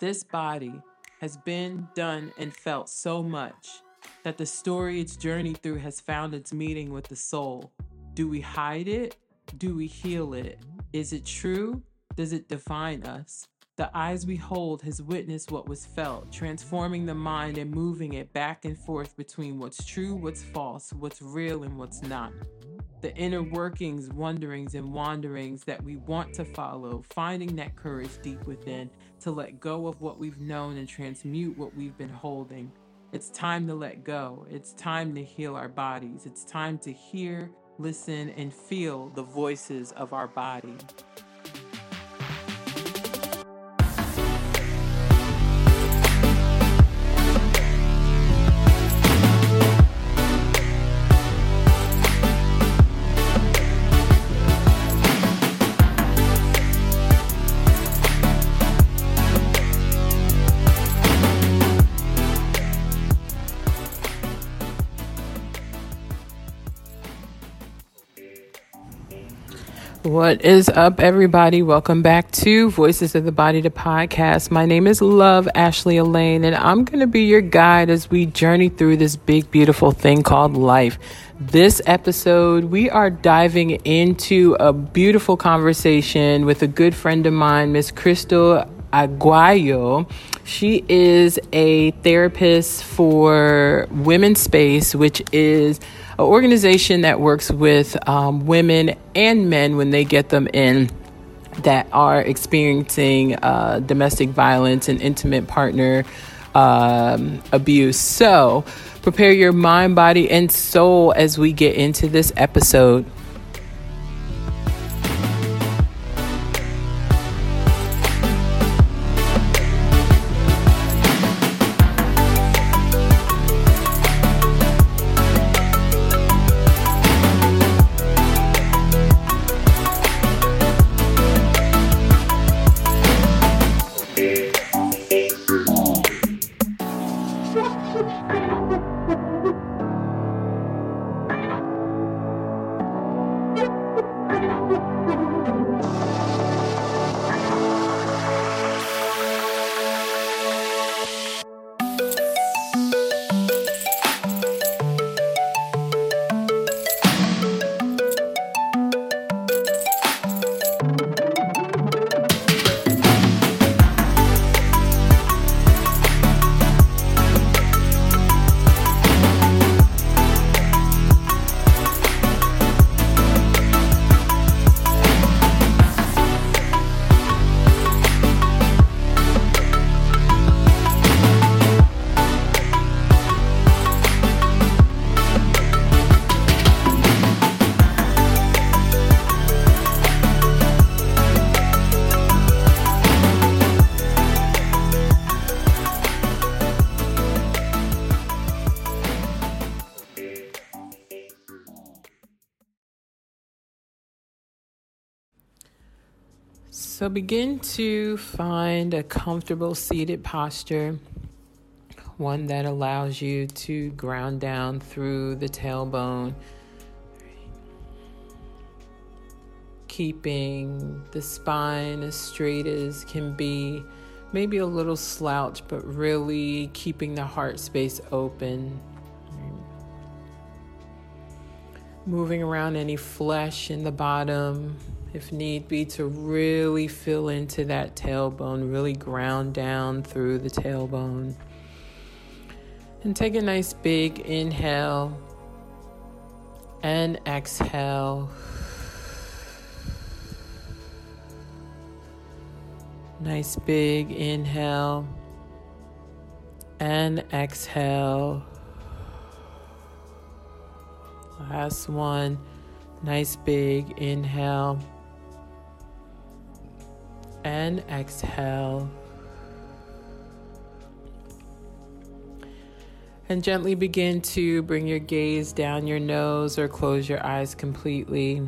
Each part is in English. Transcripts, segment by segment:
This body has been, done, and felt so much that the story it's journeyed through has found its meeting with the soul. Do we hide it? Do we heal it? Is it true? Does it define us? The eyes we hold has witnessed what was felt, transforming the mind and moving it back and forth between what's true, what's false, what's real, and what's not. The inner workings, wonderings, and wanderings that we want to follow, finding that courage deep within to let go of what we've known and transmute what we've been holding. It's time to let go. It's time to heal our bodies. It's time to hear, listen, and feel the voices of our body. What is up, everybody? Welcome back to Voices of the Body, to podcast. My name is Love Ashley Elaine, and I'm going to be your guide as we journey through this big, beautiful thing called life. This episode, we are diving into a beautiful conversation with a good friend of mine, Miss Krystal Aguayo. She is a therapist for Women's Space, which is an organization that works with um, women and men when they get them in that are experiencing uh, domestic violence and intimate partner um, abuse. So, prepare your mind, body, and soul as we get into this episode. Begin to find a comfortable seated posture, one that allows you to ground down through the tailbone, keeping the spine as straight as can be, maybe a little slouch, but really keeping the heart space open. Moving around any flesh in the bottom if need be, to really fill into that tailbone, really ground down through the tailbone. And take a nice big inhale and exhale. Nice big inhale and exhale. Last one. Nice big inhale and exhale. And gently begin to bring your gaze down your nose or close your eyes completely.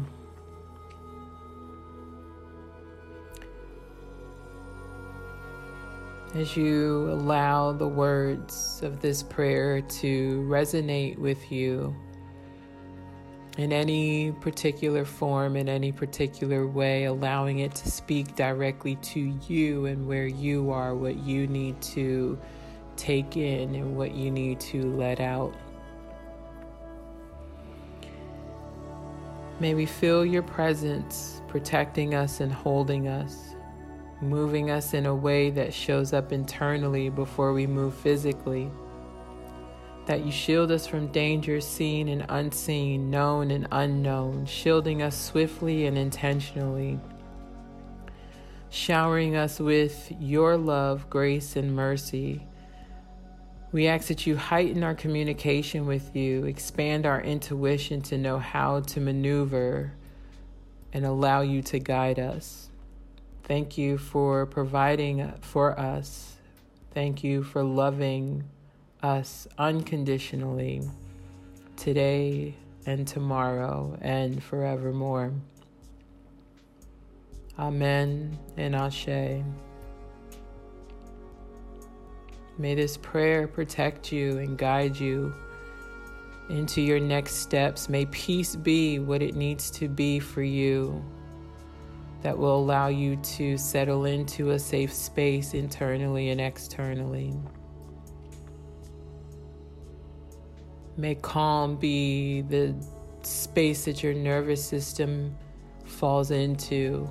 As you allow the words of this prayer to resonate with you, in any particular form, in any particular way, allowing it to speak directly to you and where you are, what you need to take in, and what you need to let out. May we feel your presence protecting us and holding us, moving us in a way that shows up internally before we move physically that you shield us from dangers seen and unseen, known and unknown, shielding us swiftly and intentionally, showering us with your love, grace, and mercy. We ask that you heighten our communication with you, expand our intuition to know how to maneuver, and allow you to guide us. Thank you for providing for us. Thank you for loving us unconditionally today and tomorrow and forevermore. Amen and Ashe. May this prayer protect you and guide you into your next steps. May peace be what it needs to be for you that will allow you to settle into a safe space internally and externally. May calm be the space that your nervous system falls into,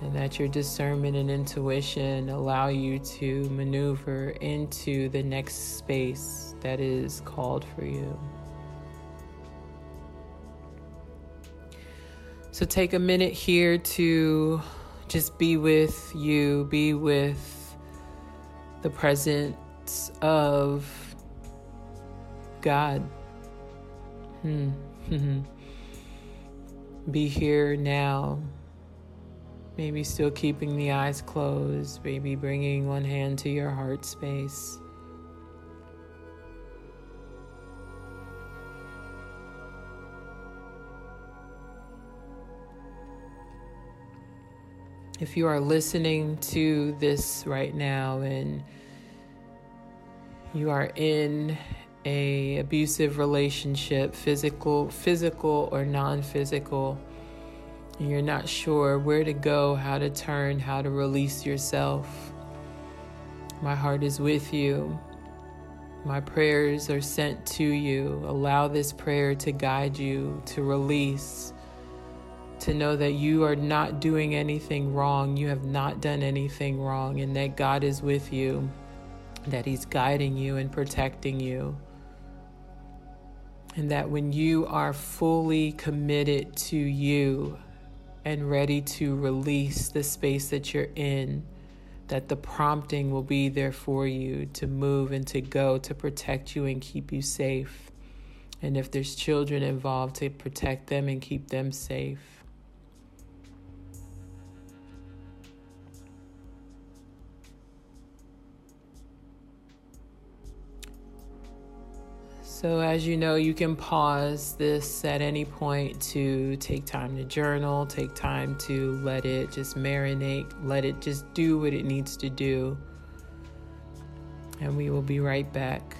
and that your discernment and intuition allow you to maneuver into the next space that is called for you. So take a minute here to just be with you, be with the presence of God. Hmm. Be here now. Maybe still keeping the eyes closed, maybe bringing one hand to your heart space. If you are listening to this right now and you are in a abusive relationship, physical, physical or non-physical, and you're not sure where to go, how to turn, how to release yourself, my heart is with you. My prayers are sent to you. Allow this prayer to guide you to release, to know that you are not doing anything wrong. You have not done anything wrong, and that God is with you, that He's guiding you and protecting you. And that when you are fully committed to you and ready to release the space that you're in, that the prompting will be there for you to move and to go to protect you and keep you safe. And if there's children involved, to protect them and keep them safe. So, as you know, you can pause this at any point to take time to journal, take time to let it just marinate, let it just do what it needs to do. And we will be right back.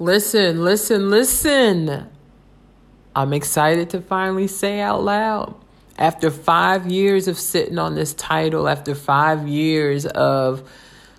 Listen, listen, listen. I'm excited to finally say out loud. After five years of sitting on this title, after five years of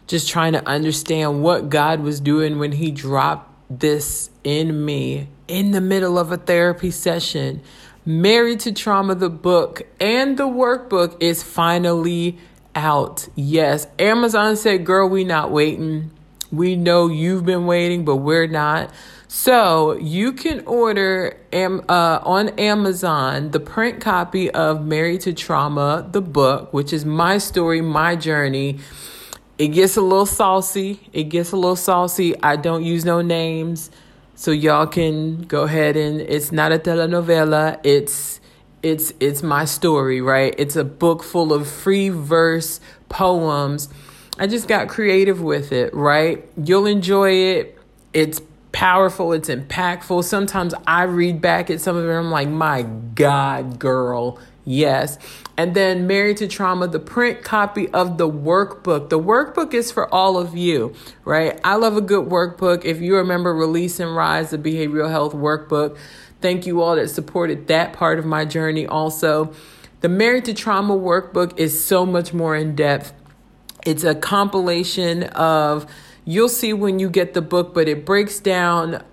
just trying to understand what God was doing when He dropped this in me in the middle of a therapy session, Married to Trauma, the book and the workbook is finally out. Yes, Amazon said, Girl, we not waiting. We know you've been waiting, but we're not. So you can order am, uh, on Amazon the print copy of Married to Trauma, the book, which is my story, my journey. It gets a little saucy. It gets a little saucy. I don't use no names. So y'all can go ahead and it's not a telenovela. It's it's it's my story, right? It's a book full of free verse poems I just got creative with it, right? You'll enjoy it. It's powerful, it's impactful. Sometimes I read back at some of it, I'm like, my God, girl, yes. And then Married to Trauma, the print copy of the workbook. The workbook is for all of you, right? I love a good workbook. If you remember Release and Rise, the behavioral health workbook, thank you all that supported that part of my journey also. The Married to Trauma workbook is so much more in depth it's a compilation of, you'll see when you get the book, but it breaks down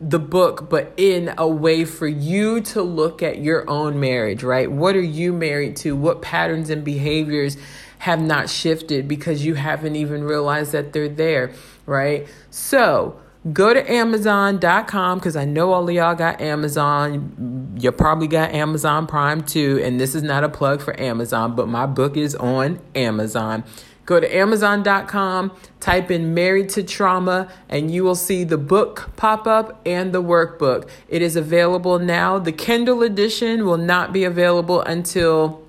the book, but in a way for you to look at your own marriage, right? What are you married to? What patterns and behaviors have not shifted because you haven't even realized that they're there, right? So, go to amazon.com because I know all of y'all got Amazon. You probably got Amazon Prime too. And this is not a plug for Amazon, but my book is on Amazon. Go to Amazon.com, type in Married to Trauma, and you will see the book pop up and the workbook. It is available now. The Kindle edition will not be available until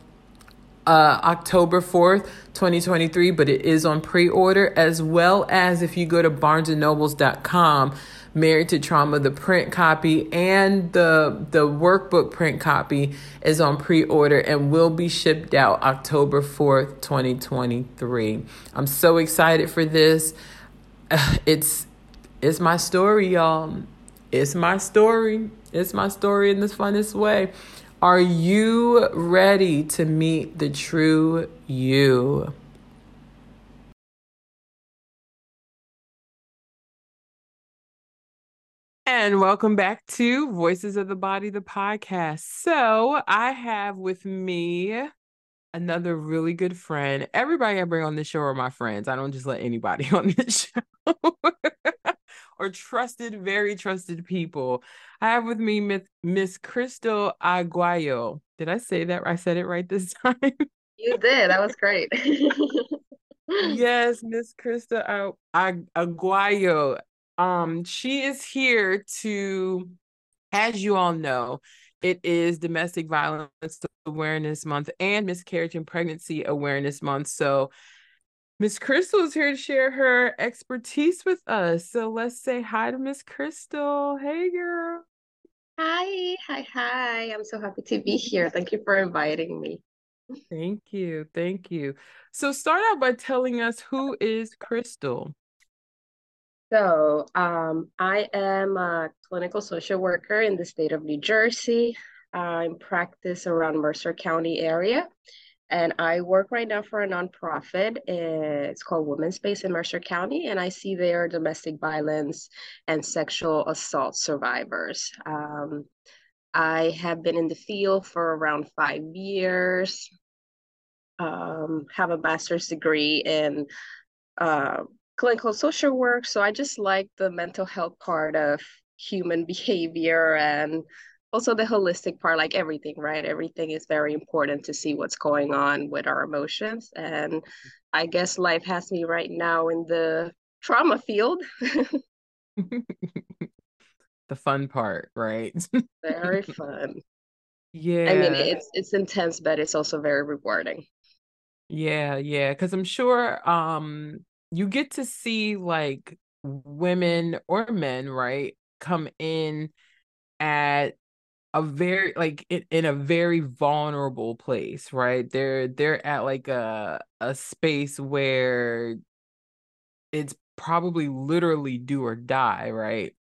uh, October 4th, 2023, but it is on pre order, as well as if you go to barnesandnobles.com Married to Trauma, the print copy and the the workbook print copy is on pre-order and will be shipped out October 4th, 2023. I'm so excited for this. It's it's my story, y'all. It's my story. It's my story in the funnest way. Are you ready to meet the true you? And welcome back to Voices of the Body, the podcast. So I have with me another really good friend. Everybody I bring on the show are my friends. I don't just let anybody on the show. or trusted, very trusted people. I have with me Miss, Miss Krystal Aguayo. Did I say that? I said it right this time. You did. That was great. yes, Miss Krystal Aguayo. Um, she is here to, as you all know, it is Domestic Violence Awareness Month and Miscarriage and Pregnancy Awareness Month. So, Miss Krystal is here to share her expertise with us. So let's say hi to Miss Krystal. Hey, girl. Hi, hi, hi. I'm so happy to be here. Thank you for inviting me. Thank you. Thank you. So start out by telling us who is Krystal? So, um, I am a clinical social worker in the state of New Jersey. I'm practice around Mercer County area, and I work right now for a nonprofit. It's called Women's Space in Mercer County, and I see their domestic violence and sexual assault survivors. Um, I have been in the field for around five years. Um, have a master's degree in uh, clinical social work. So I just like the mental health part of human behavior and also the holistic part, like everything, right? Everything is very important to see what's going on with our emotions. And I guess life has me right now in the trauma field. the fun part, right? very fun. Yeah. I mean, it's it's intense, but it's also very rewarding. Yeah, yeah, cuz I'm sure um you get to see like women or men, right, come in at a very like in, in a very vulnerable place, right? They're they're at like a a space where it's probably literally do or die, right?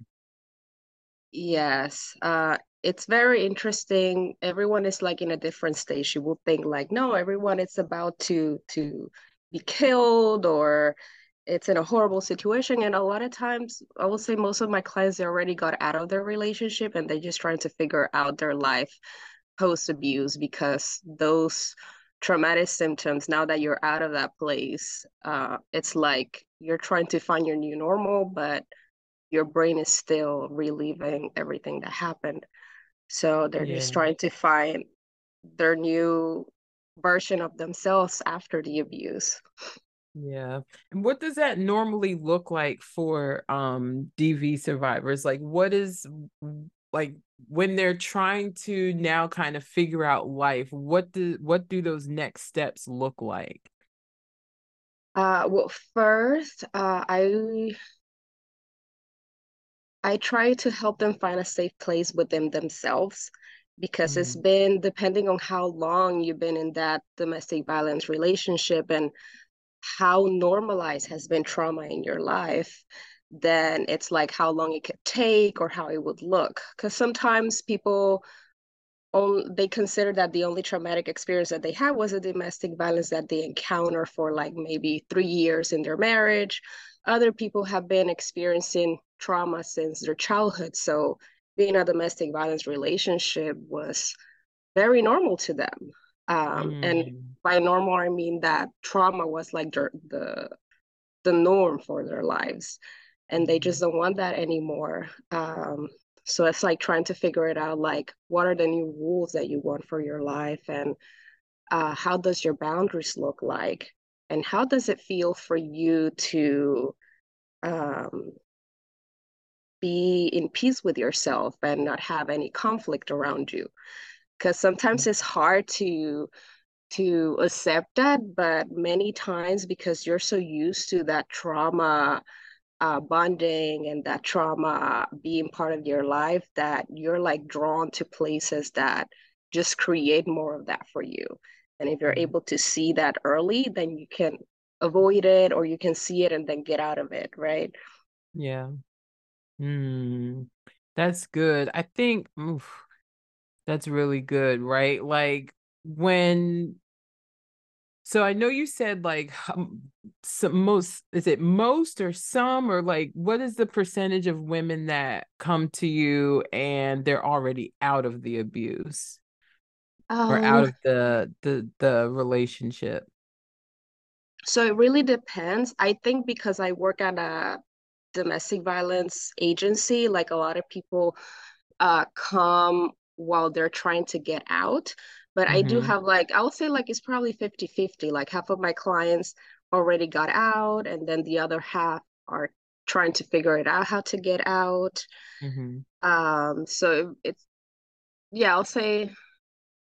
Yes, uh, it's very interesting. Everyone is like in a different stage. You will think like, no, everyone is about to to be killed or it's in a horrible situation. And a lot of times, I will say most of my clients they already got out of their relationship and they're just trying to figure out their life post abuse because those traumatic symptoms, now that you're out of that place, uh, it's like you're trying to find your new normal, but your brain is still reliving everything that happened. So they're yeah. just trying to find their new version of themselves after the abuse. Yeah. And what does that normally look like for um DV survivors? Like what is like when they're trying to now kind of figure out life, what do what do those next steps look like? Uh well first, uh I I try to help them find a safe place within themselves because mm-hmm. it's been depending on how long you've been in that domestic violence relationship and how normalized has been trauma in your life then it's like how long it could take or how it would look because sometimes people on, they consider that the only traumatic experience that they had was a domestic violence that they encounter for like maybe three years in their marriage other people have been experiencing trauma since their childhood. So being a domestic violence relationship was very normal to them. Um, mm. And by normal, I mean that trauma was like the, the the norm for their lives, and they just don't want that anymore. Um, so it's like trying to figure it out, like what are the new rules that you want for your life, and uh, how does your boundaries look like, and how does it feel for you to um, be in peace with yourself and not have any conflict around you. Because sometimes it's hard to to accept that but many times because you're so used to that trauma uh, bonding and that trauma being part of your life that you're like drawn to places that just create more of that for you. And if you're mm-hmm. able to see that early then you can avoid it or you can see it and then get out of it right? Yeah Hmm. That's good. I think oof, that's really good, right? Like when so I know you said like some most is it most or some or like what is the percentage of women that come to you and they're already out of the abuse um, or out of the the the relationship? So it really depends. I think because I work at a domestic violence agency, like a lot of people uh, come while they're trying to get out. But mm-hmm. I do mm-hmm. have like, I would say like it's probably 50 50. Like half of my clients already got out, and then the other half are trying to figure it out how to get out. Mm-hmm. Um, so it's, yeah, I'll say,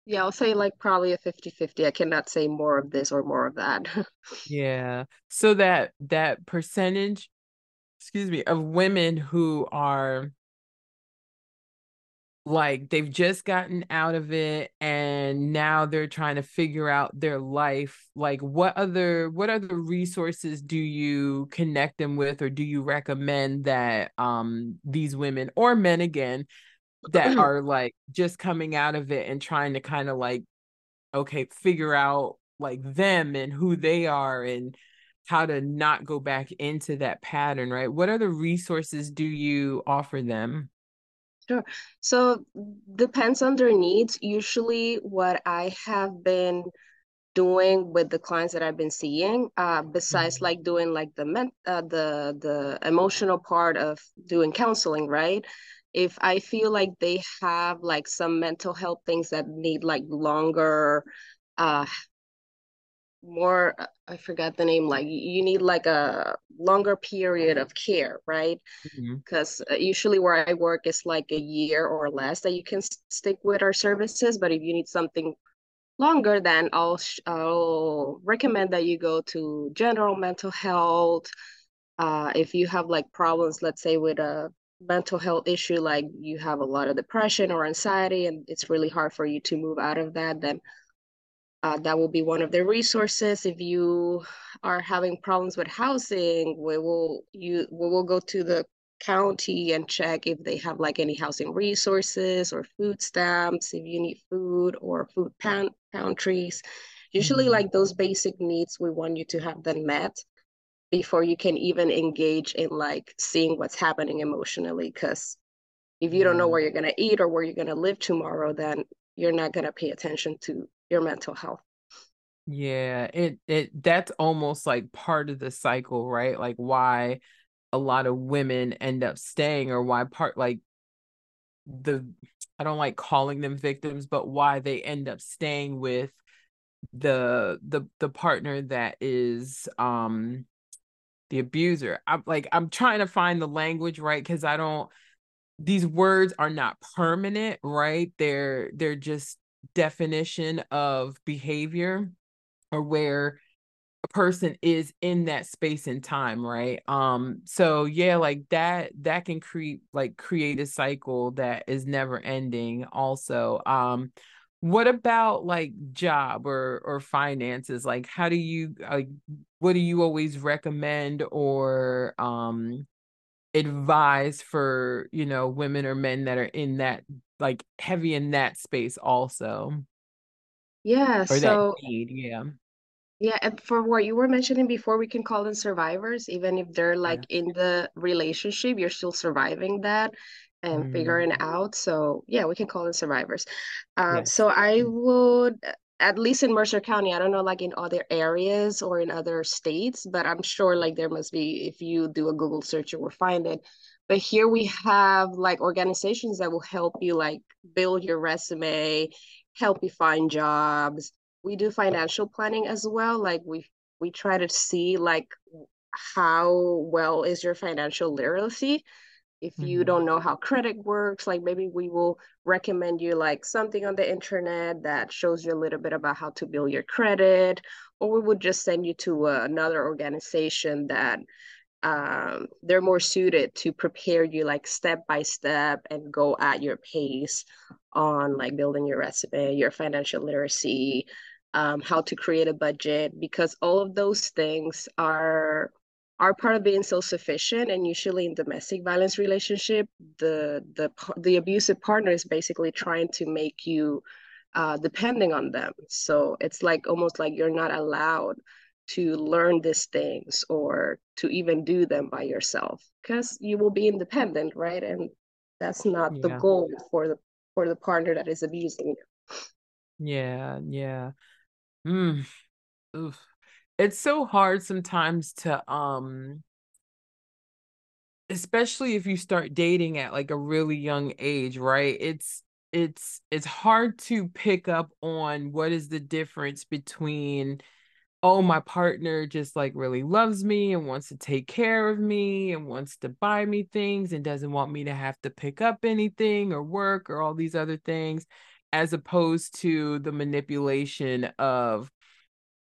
yeah, I'll say like probably a 50 50. I cannot say more of this or more of that. yeah. So that, that percentage excuse me, of women who are like they've just gotten out of it and now they're trying to figure out their life like what other what other resources do you connect them with or do you recommend that um these women or men again that are like just coming out of it and trying to kind of like okay figure out like them and who they are and how to not go back into that pattern, right? What other resources do you offer them? Sure. So depends on their needs. Usually what I have been doing with the clients that I've been seeing, uh, besides mm-hmm. like doing like the men- uh, the the emotional part of doing counseling, right? If I feel like they have like some mental health things that need like longer uh more uh, i forgot the name like you need like a longer period of care right because mm-hmm. usually where i work is like a year or less that you can stick with our services but if you need something longer then i'll i'll recommend that you go to general mental health uh, if you have like problems let's say with a mental health issue like you have a lot of depression or anxiety and it's really hard for you to move out of that then uh, that will be one of the resources. If you are having problems with housing, we will you we will go to the county and check if they have like any housing resources or food stamps, if you need food or food pan- pantries. Usually, mm-hmm. like those basic needs, we want you to have them met before you can even engage in like seeing what's happening emotionally. Because if you don't know where you're going to eat or where you're going to live tomorrow, then you're not going to pay attention to your mental health. Yeah, it it that's almost like part of the cycle, right? Like why a lot of women end up staying or why part like the I don't like calling them victims, but why they end up staying with the the the partner that is um the abuser. I'm like I'm trying to find the language right cuz I don't these words are not permanent, right? They're they're just definition of behavior or where a person is in that space and time right? Um so yeah like that that can create like create a cycle that is never ending also um what about like job or or finances? Like how do you like what do you always recommend or um advise for you know women or men that are in that like heavy in that space also yeah or so need yeah yeah, and for what you were mentioning before, we can call them survivors, even if they're like yeah. in the relationship, you're still surviving that and mm. figuring out. So yeah, we can call them survivors. Um, yes. So I would, at least in Mercer County, I don't know like in other areas or in other states, but I'm sure like there must be, if you do a Google search, you will find it. But here we have like organizations that will help you like build your resume, help you find jobs. We do financial planning as well. Like we we try to see like how well is your financial literacy. If you mm-hmm. don't know how credit works like maybe we will recommend you like something on the internet that shows you a little bit about how to build your credit. Or we would just send you to uh, another organization that um, they're more suited to prepare you like step by step and go at your pace on like building your resume your financial literacy um, how to create a budget because all of those things are are part of being self-sufficient and usually in domestic violence relationship the the the abusive partner is basically trying to make you uh, depending on them. So it's like almost like you're not allowed to learn these things or to even do them by yourself because you will be independent right and that's not yeah. the goal for the for the partner that is abusing you yeah yeah Mm. Oof. It's so hard sometimes to um especially if you start dating at like a really young age, right? It's it's it's hard to pick up on what is the difference between oh my partner just like really loves me and wants to take care of me and wants to buy me things and doesn't want me to have to pick up anything or work or all these other things as opposed to the manipulation of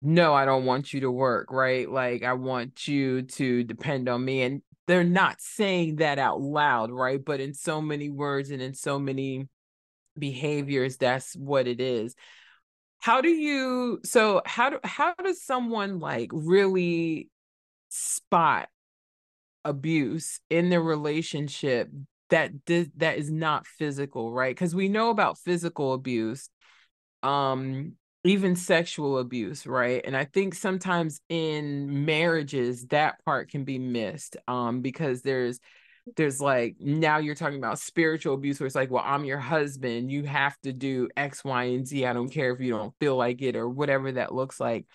no i don't want you to work right? Like i want you to depend on me and they're not saying that out loud right? But in so many words and in so many behaviors that's what it is how do you so how do how does someone like really spot abuse in their relationship that did that is not physical right? Because we know about physical abuse um even sexual abuse right? And i think sometimes in marriages that part can be missed um because there's there's like now you're talking about spiritual abuse where it's like well i'm your husband you have to do x y and z i don't care if you don't feel like it or whatever that looks like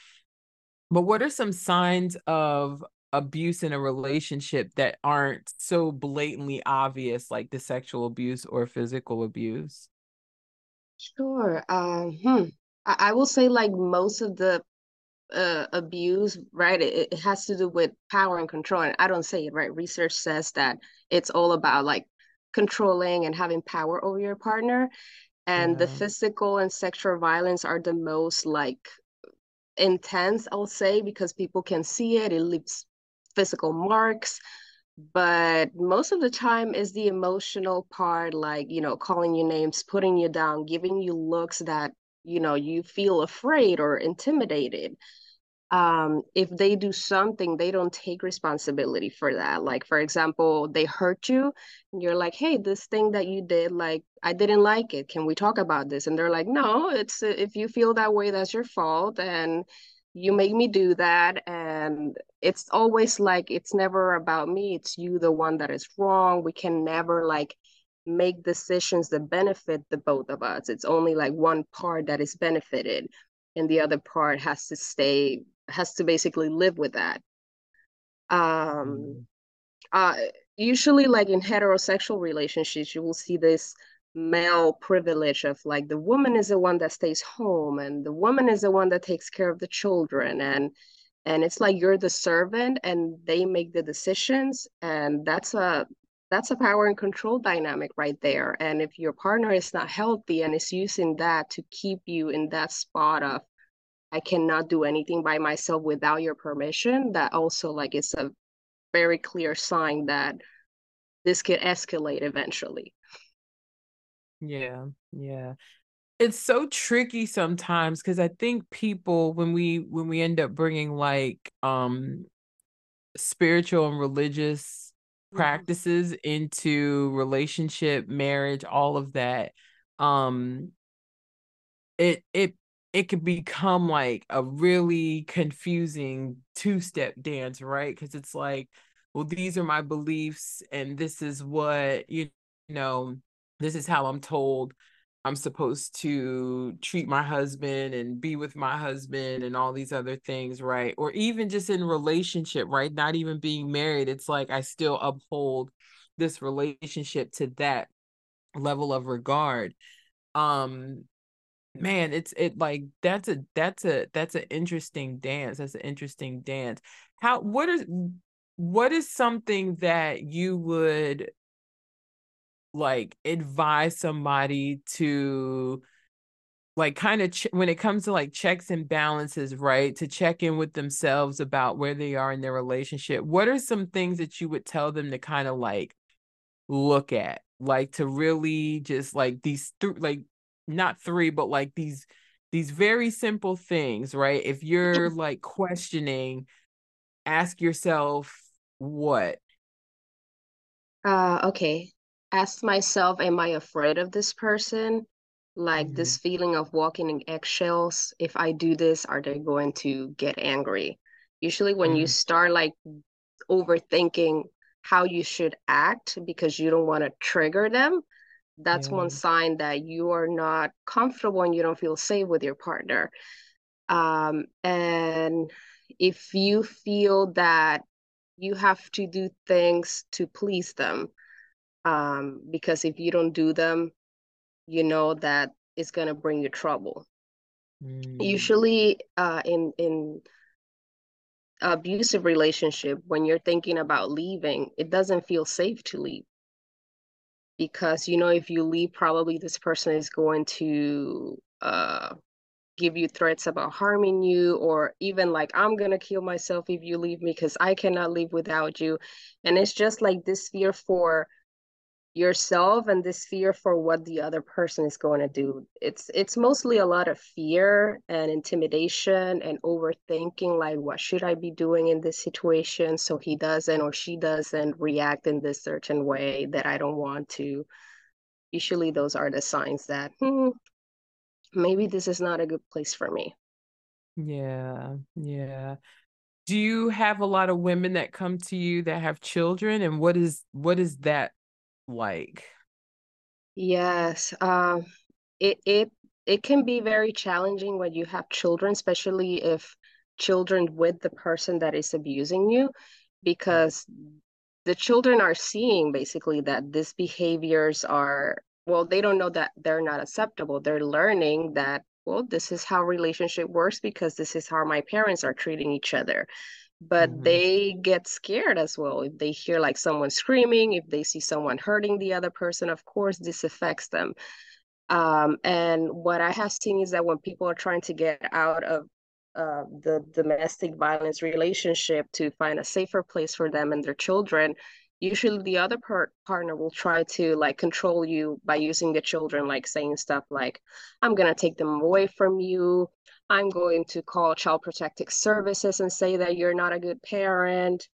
but what are some signs of abuse in a relationship that aren't so blatantly obvious like the sexual abuse or physical abuse Sure. Um, hmm. I, I will say like most of the uh, abuse, right? It, it has to do with power and control. And I don't say it, right? Research says that it's all about like controlling and having power over your partner. And the physical and sexual violence are the most like intense, I'll say, because people can see it. It leaves physical marks but most of the time is the emotional part like you know calling you names putting you down giving you looks that you know you feel afraid or intimidated um, if they do something, they don't take responsibility for that. Like, for example, they hurt you, and you're like, hey, this thing that you did, like, I didn't like it. Can we talk about this? And they're like, no, it's if you feel that way, that's your fault. And you make me do that. And it's always like, it's never about me. It's you, the one that is wrong. We can never like make decisions that benefit the both of us. It's only like one part that is benefited and the other part has to stay has to basically live with that um mm-hmm. uh usually like in heterosexual relationships you will see this male privilege of like the woman is the one that stays home and the woman is the one that takes care of the children and and it's like you're the servant and they make the decisions and that's a that's a power and control dynamic right there and if your partner is not healthy and is using that to keep you in that spot of I cannot do anything by myself without your permission, that also like it's a very clear sign that this could escalate eventually. Yeah, yeah. It's so tricky sometimes because I think people when we when we end up bringing like um spiritual and religious mm-hmm. practices into relationship, marriage, all of that um it it it could become like a really confusing two-step dance, right? Because it's like, well, these are my beliefs, and this is what you know, this is how I'm told I'm supposed to treat my husband and be with my husband and all these other things, right? Or even just in relationship, right? Not even being married, it's like I still uphold this relationship to that level of regard. Um man it's it like that's a that's a that's an interesting dance that's an interesting dance how what is what is something that you would like advise somebody to like kind of ch- when it comes to like checks and balances right to check in with themselves about where they are in their relationship what are some things that you would tell them to kind of like look at like to really just like these th- like not three, but like these these very simple things, right? If you're like questioning, ask yourself what? Uh okay. Ask myself, am I afraid of this person? Like mm-hmm. this feeling of walking in eggshells. If I do this, are they going to get angry? Usually when mm-hmm. you start like overthinking how you should act because you don't want to trigger them, that's yeah. one sign that you are not comfortable and you don't feel safe with your partner um, and if you feel that you have to do things to please them um, because if you don't do them you know that it's going to bring you trouble. Mm. usually uh, in in abusive relationship when you're thinking about leaving it doesn't feel safe to leave. Because you know if you leave probably this person is going to uh give you threats about harming you or even like i'm gonna kill myself if you leave me because i cannot live without you. And it's just like this fear for yourself and this fear for what the other person is going to do. It's it's mostly a lot of fear and intimidation and overthinking like what should i be doing in this situation so he doesn't or she doesn't react in this certain way that i don't want to. Usually those are the signs that hmm, maybe this is not a good place for me. Yeah yeah. Do you have a lot of women that come to you that have children? And what is what is that like? Yes, um, it it it can be very challenging when you have children, especially if children with the person that is abusing you, because the children are seeing basically that these behaviors are well, they don't know that they're not acceptable. They're learning that well, this is how relationship works because this is how my parents are treating each other but mm-hmm. they get scared as well if they hear like someone screaming if they see someone hurting the other person of course this affects them um, and what i have seen is that when people are trying to get out of uh, the domestic violence relationship to find a safer place for them and their children usually the other part, partner will try to like control you by using the children like saying stuff like i'm going to take them away from you I'm going to call Child Protective Services and say that you're not a good parent.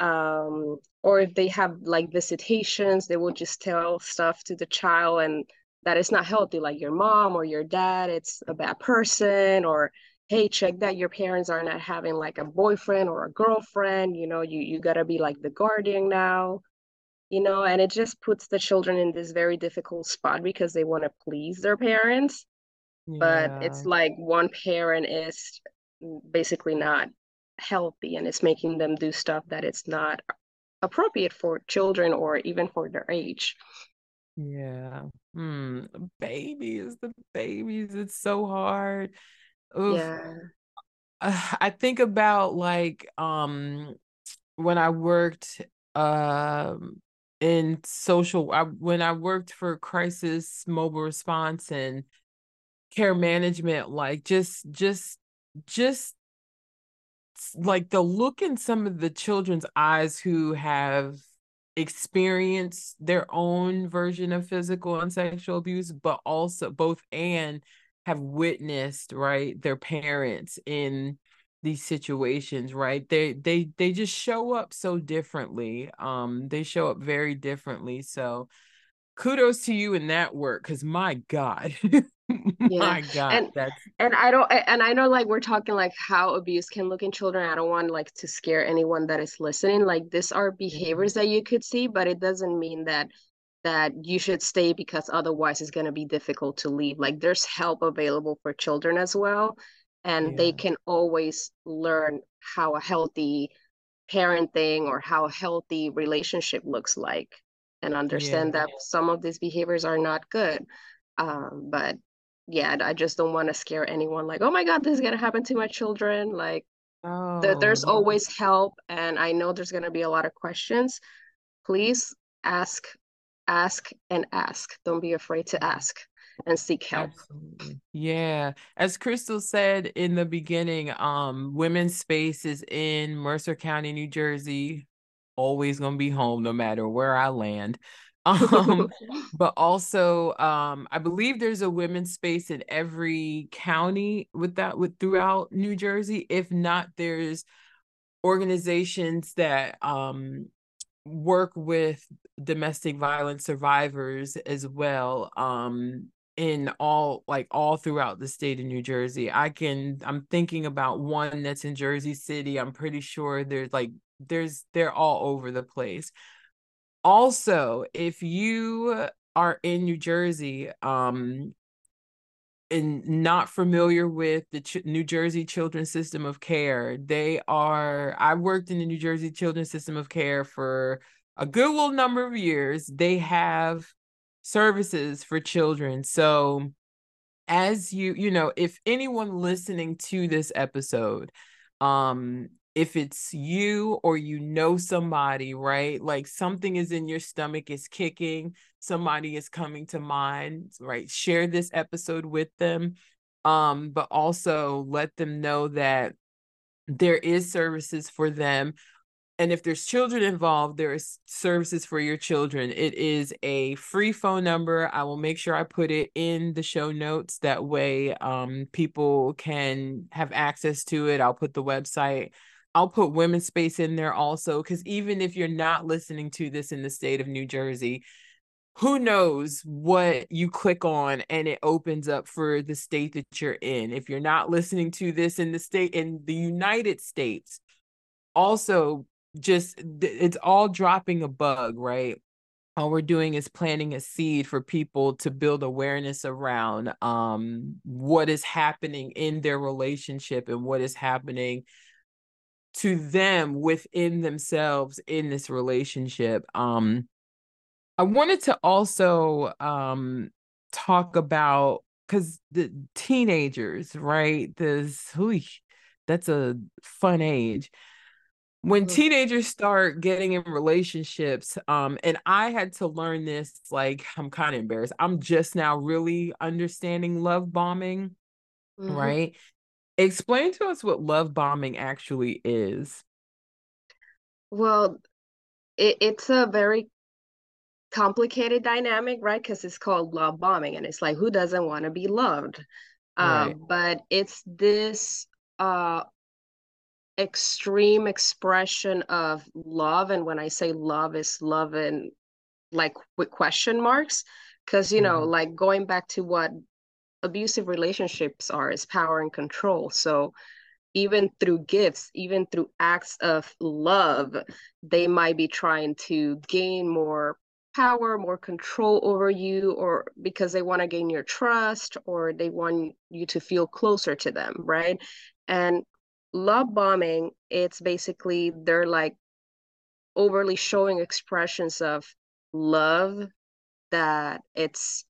Um, or if they have like visitations, they will just tell stuff to the child and that it's not healthy, like your mom or your dad, it's a bad person, or hey, check that your parents are not having like a boyfriend or a girlfriend, you know, you you gotta be like the guardian now, you know, and it just puts the children in this very difficult spot because they want to please their parents. Yeah. But it's like one parent is basically not healthy and it's making them do stuff that it's not appropriate for children or even for their age. Yeah. Hmm. Babies, the babies, it's so hard. Oof. Yeah. I think about like um when I worked um in social I, when I worked for crisis mobile response and care management like just just just like the look in some of the children's eyes who have experienced their own version of physical and sexual abuse but also both and have witnessed right their parents in these situations right? They they they just show up so differently um they show up very differently. So kudos to you in that work because my god my god and, that's and i don't and i know like we're talking like how abuse can look in children i don't want like to scare anyone that is listening like these are mm-hmm. behaviors that you could see but it doesn't mean that that you should stay because otherwise it's going to be difficult to leave like there's help available for children as well and yeah. they can always learn how a healthy parenting or how a healthy relationship looks like and understand yeah. that some of these behaviors are not good um, but yeah i just don't want to scare anyone like oh my god this is going to happen to my children like oh. the, there's always help and i know there's going to be a lot of questions please ask ask and ask don't be afraid to ask and seek help. Absolutely. Yeah. As Krystal said in the beginning, um, women's space is in Mercer County, New Jersey. Always gonna be home no matter where I land. Um, but also um, I believe there's a women's space in every county with that with throughout New Jersey. If not, there's organizations that um work with domestic violence survivors as well um in all like all throughout the state of New Jersey. I can I'm thinking about one that's in Jersey City. I'm pretty sure there's like there's they're all over the place. Also, if you are in New Jersey um and not familiar with the Ch- New Jersey Children's System of Care, they are I worked in the New Jersey Children's System of Care for a good little number of years. They have services for children. So as you, you know, if anyone listening to this episode, um, if it's you or you know somebody, right? Like something is in your stomach is kicking, somebody is coming to mind, right? Share this episode with them. Um, but also let them know that there is services for them and if there's children involved there is services for your children it is a free phone number i will make sure i put it in the show notes that way um, people can have access to it i'll put the website i'll put women's space in there also because even if you're not listening to this in the state of new jersey who knows what you click on and it opens up for the state that you're in if you're not listening to this in the state in the united states also just it's all dropping a bug, right? All we're doing is planting a seed for people to build awareness around um, what is happening in their relationship and what is happening to them within themselves in this relationship. Um, I wanted to also um, talk about because the teenagers, right? This, that's a fun age when mm-hmm. teenagers start getting in relationships um and i had to learn this like i'm kind of embarrassed i'm just now really understanding love bombing mm-hmm. right explain to us what love bombing actually is well it, it's a very complicated dynamic right because it's called love bombing and it's like who doesn't want to be loved right. um, but it's this uh extreme expression of love and when i say love is love and like with question marks because you know mm-hmm. like going back to what abusive relationships are is power and control. So even through gifts even through acts of love they might be trying to gain more power more control over you or because they want to gain your trust or they want you to feel closer to them right? And love bombing it's basically they're like overly showing expressions of love that it's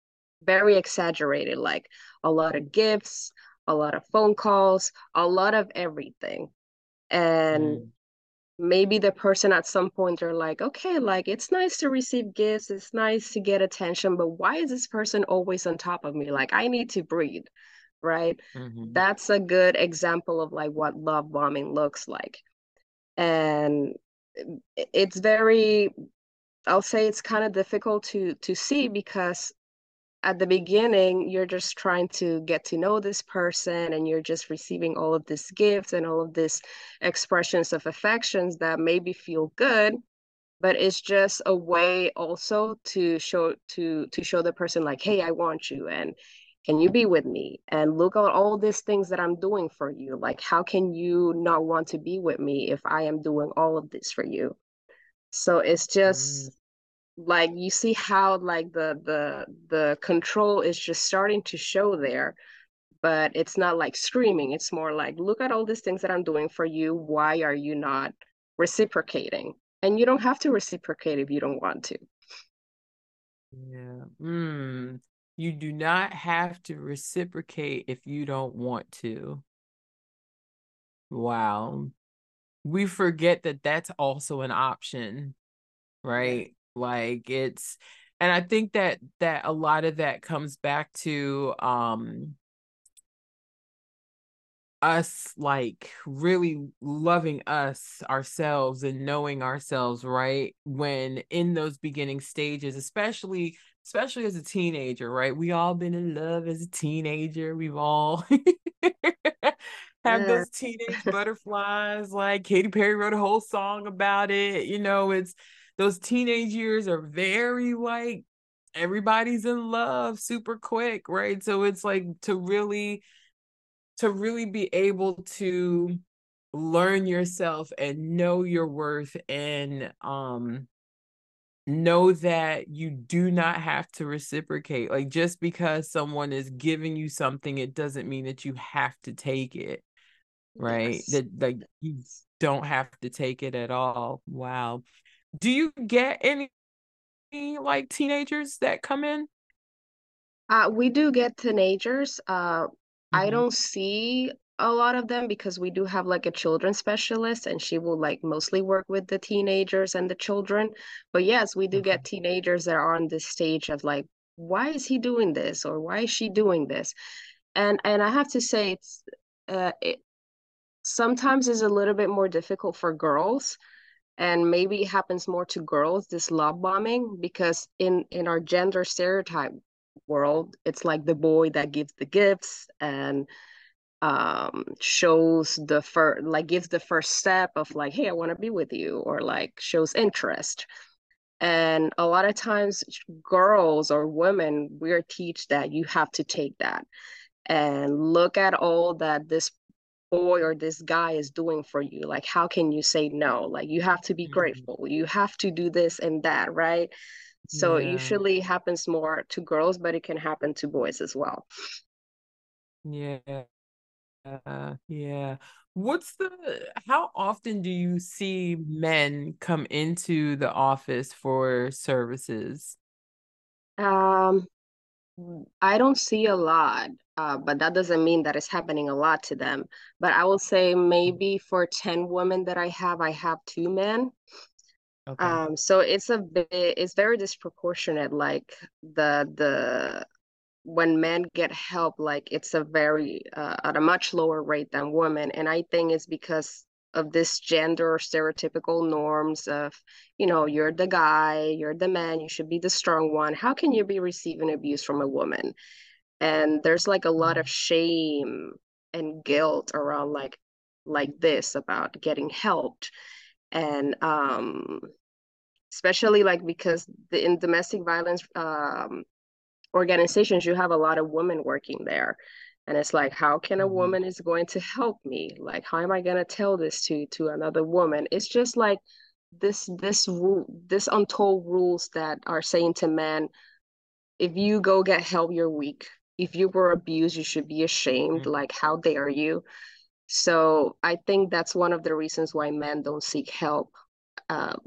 very exaggerated like a lot of gifts a lot of phone calls a lot of everything and mm. maybe the person at some point are like okay like it's nice to receive gifts it's nice to get attention but why is this person always on top of me like i need to breathe right? Mm-hmm. That's a good example of like what love bombing looks like. And it's very I'll say it's kind of difficult to to see because at the beginning you're just trying to get to know this person and you're just receiving all of these gifts and all of these expressions of affections that maybe feel good but it's just a way also to show to to show the person like hey i want you and can you be with me? And look at all these things that i'm doing for you. Like how can you not want to be with me if i am doing all of this for you? So it's just mm. Like you see how like the the the control is just starting to show there but it's not like screaming. It's more like look at all these things that i'm doing for you. Why are you not reciprocating? And you don't have to reciprocate if you don't want to. Yeah. Mm. You do not have to reciprocate if you don't want to. Wow. We forget that that's also an option, right? Like it's and I think that that a lot of that comes back to um us like really loving us ourselves and knowing ourselves right when in those beginning stages especially especially as a teenager, right? We all been in love as a teenager. We've all have yeah. those teenage butterflies. Like Katy Perry wrote a whole song about it. You know, it's those teenage years are very like everybody's in love super quick, right? So it's like to really to really be able to learn yourself and know your worth and um know that you do not have to reciprocate. Like just because someone is giving you something, it doesn't mean that you have to take it. Right. Yes. That like you don't have to take it at all. Wow. Do you get any like teenagers that come in? Uh, we do get teenagers. Uh, mm-hmm. I don't see a lot of them because we do have like a children's specialist and she will like mostly work with the teenagers and the children but yes we do get teenagers that are on this stage of like why is he doing this or why is she doing this and and i have to say it's uh it sometimes is a little bit more difficult for girls and maybe it happens more to girls this love bombing because in in our gender stereotype world it's like the boy that gives the gifts and um shows the first like gives the first step of like hey i want to be with you or like shows interest. And a lot of times girls or women we're teach that you have to take that and look at all that this boy or this guy is doing for you like how can you say no like you have to be mm-hmm. grateful you have to do this and that right so yeah. it usually happens more to girls but it can happen to boys as well yeah uh, yeah. What's the how often do you see men come into the office for services? Um, I don't see a lot, uh, but that doesn't mean that it's happening a lot to them. But I will say maybe for 10 women that I have, I have two men. Okay. Um, so it's a bit, it's very disproportionate. Like the the when men get help like it's a very uh, at a much lower rate than women and i think it's because of this gender stereotypical norms of you know you're the guy you're the man you should be the strong one. How can you be receiving abuse from a woman? And there's like a lot of shame and guilt around like like this about getting helped. And um especially like because the, in domestic violence um organizations you have a lot of women working there and it's like how can a mm-hmm. woman is going to help me like how am i going to tell this to to another woman it's just like this this rule this untold rules that are saying to men if you go get help you're weak if you were abused you should be ashamed mm-hmm. like how dare you so i think that's one of the reasons why men don't seek help um,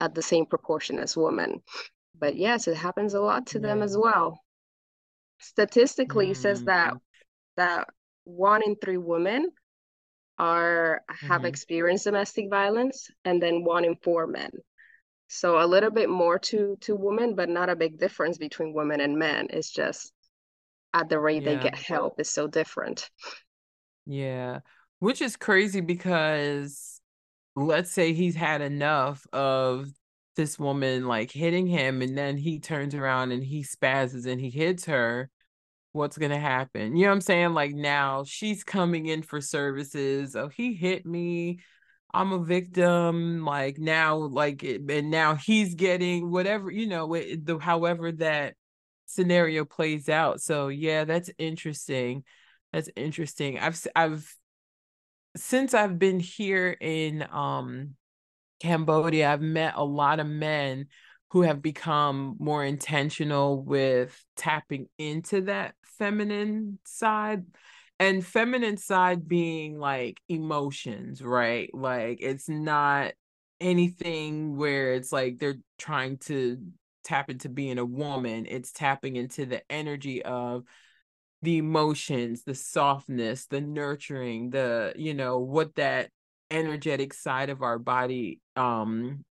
at the same proportion as women but yes it happens a lot to yeah. them as well statistically mm-hmm. says that that one in three women are have mm-hmm. experienced domestic violence and then one in four men. So a little bit more to to women but not a big difference between women and men. It's just at the rate yeah. they get help is so different. Yeah. Which is crazy because let's say he's had enough of this woman like hitting him and then he turns around and he spazzes and he hits her what's going to happen. You know what I'm saying? Like now she's coming in for services. Oh, he hit me. I'm a victim. Like now, like, and now he's getting whatever, you know, it, the, however that scenario plays out. So yeah, that's interesting. That's interesting. I've, I've, since I've been here in, um, Cambodia, I've met a lot of men who have become more intentional with tapping into that feminine side and feminine side being like emotions right? Like it's not anything where it's like they're trying to tap into being a woman. It's tapping into the energy of the emotions the softness the nurturing the you know what that energetic side of our body um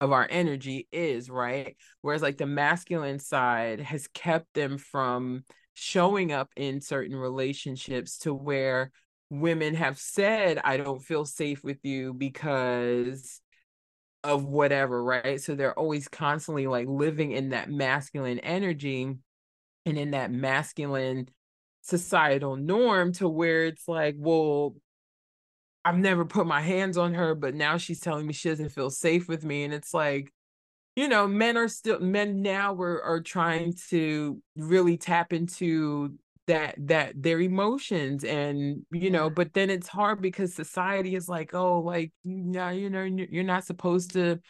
of our energy is, right? Whereas like the masculine side has kept them from showing up in certain relationships to where women have said, I don't feel safe with you because of whatever, right? So they're always constantly like living in that masculine energy and in that masculine societal norm to where it's like, well, I've never put my hands on her, but now she's telling me she doesn't feel safe with me. And it's like, you know, men are still men now we're are trying to really tap into that that their emotions and you know but then it's hard because society is like oh like yeah you know you're not supposed to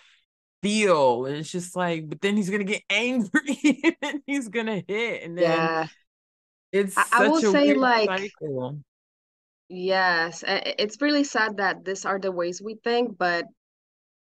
feel and it's just like but then he's gonna get angry and he's gonna hit and then yeah it's I, I will say like cycle. Yes, it's really sad that these are the ways we think, but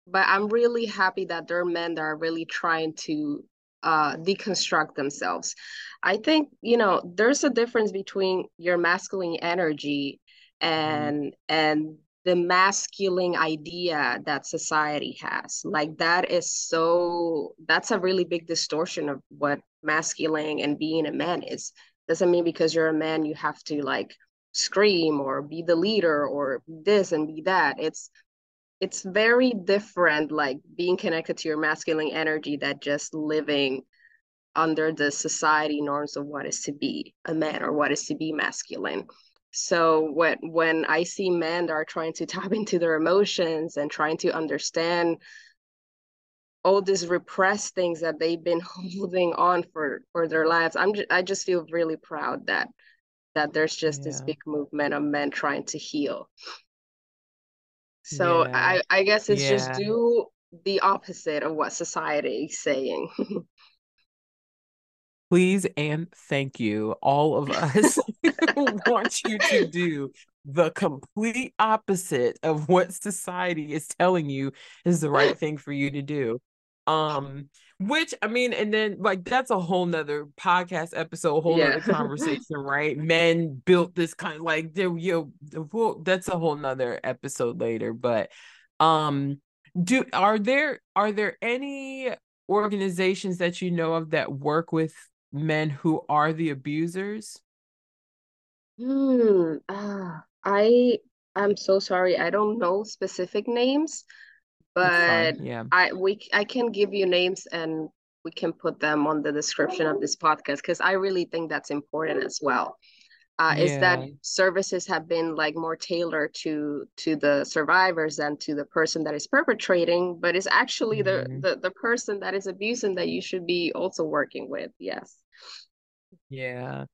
but I'm really happy that there are men that are really trying to uh deconstruct themselves. I think, you know, there's a difference between your masculine energy mm-hmm. and and the masculine idea that society has. Like that is so that's a really big distortion of what masculine and being a man is. Doesn't mean because you're a man you have to like scream or be the leader or this and be that. It's it's very different like being connected to your masculine energy that just living under the society norms of what is to be a man or what is to be masculine. So when when i see men that are trying to tap into their emotions and trying to understand all these repressed things that they've been holding on for for their lives i'm just, i just feel really proud that that there's just yeah. this big movement of men trying to heal. So yeah. I, I guess it's yeah. just do the opposite of what society is saying. Please and thank you. All of us want you to do the complete opposite of what society is telling you is the right thing for you to do. Um, which I mean, and then like that's a whole nother podcast episode, whole yeah. nother conversation, right? Men built this kind of like there, you know, that's a whole nother episode later. But um, do are there are there any organizations that you know of that work with men who are the abusers? Hmm. Uh, I I'm so sorry. I don't know specific names but yeah i we i can give you names and we can put them on the description of this podcast because I really think that's important as well. Uh, yeah. Is that services have been like more tailored to to the survivors than to the person that is perpetrating, but it's actually mm-hmm. the, the the person that is abusing that you should be also working with. Yes. Yeah.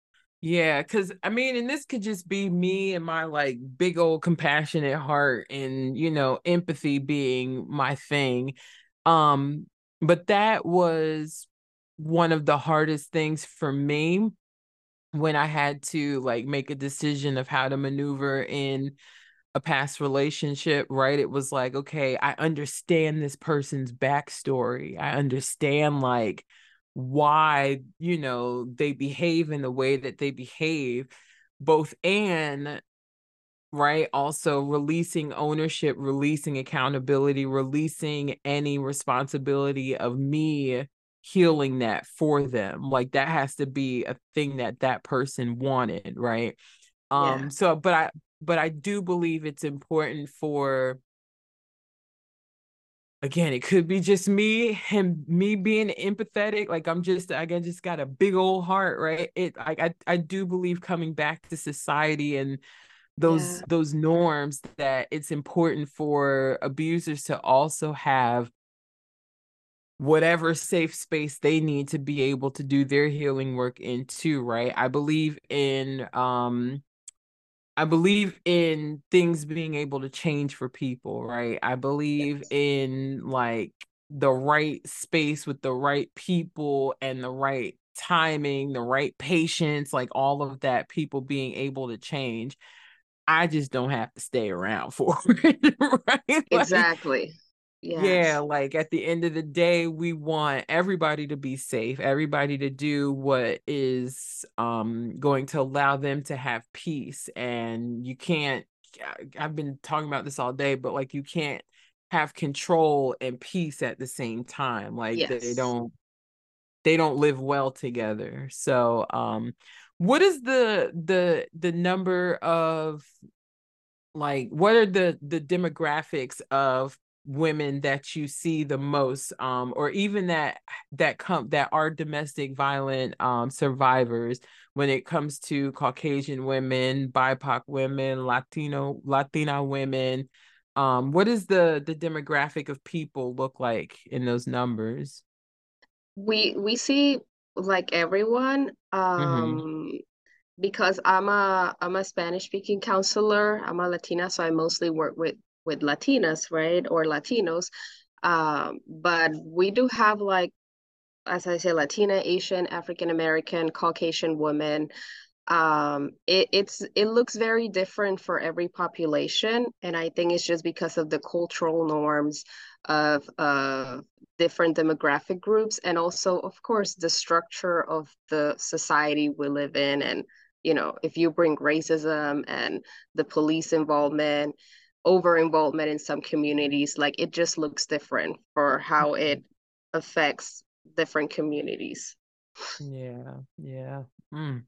Yeah, because I mean, and this could just be me and my like big old compassionate heart and you know, empathy being my thing. Um, but that was one of the hardest things for me when I had to like make a decision of how to maneuver in a past relationship, right? It was like, okay, I understand this person's backstory. I understand like why you know they behave in the way that they behave both and right also releasing ownership releasing accountability releasing any responsibility of me healing that for them like that has to be a thing that that person wanted right um yeah. so but i but i do believe it's important for again, it could be just me and me being empathetic. Like I'm just, I just got a big old heart, right? It, I, I, I do believe coming back to society and those yeah. those norms that it's important for abusers to also have whatever safe space they need to be able to do their healing work into right i believe in um I believe in things being able to change for people, right? I believe yes. in like the right space with the right people and the right timing, the right patience, like all of that, people being able to change. I just don't have to stay around for it, right? Like, exactly. Yes. Yeah, like at the end of the day, we want everybody to be safe, everybody to do what is um going to allow them to have peace. And you can't I've been talking about this all day, but like you can't have control and peace at the same time. Like yes. they don't they don't live well together. So um what is the the the number of like what are the the demographics of women that you see the most um or even that that come that are domestic violent um survivors when it comes to caucasian women bipoc women latino latina women um what does the the demographic of people look like in those numbers we we see like everyone mm-hmm. um because i'm a i'm a spanish speaking counselor i'm a latina so i mostly work with with Latinas, right, or Latinos. Um, but we do have like, as I say, Latina, Asian, African American, Caucasian women. Um, it, it's it looks very different for every population, and I think it's just because of the cultural norms of uh, different demographic groups, and also, of course, the structure of the society we live in, and you know, if you bring racism and the police involvement, over involvement in some communities like it just looks different for how mm-hmm. it affects different communities yeah yeah mm.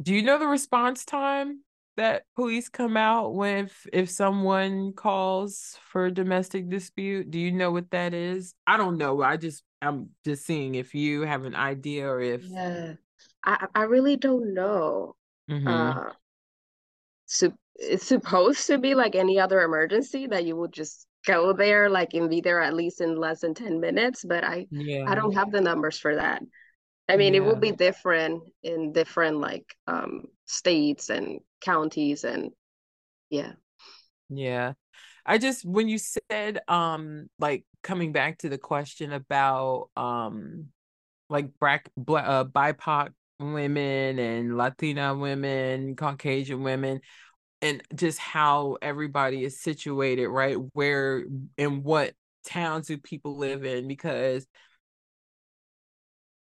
do you know the response time that police come out when if, if someone calls for a domestic dispute do you know what that is i don't know i just i'm just seeing if you have an idea or if yeah i i really don't know mm-hmm. uh so it's supposed to be like any other emergency that you would just go there like and be there at least in less than 10 minutes but i yeah. i don't have the numbers for that i mean yeah. it will be different in different like um states and counties and yeah yeah i just when you said um like coming back to the question about um like black uh, bipoc women and latina women caucasian women and just how everybody is situated, right? Where and what towns do people live in? Because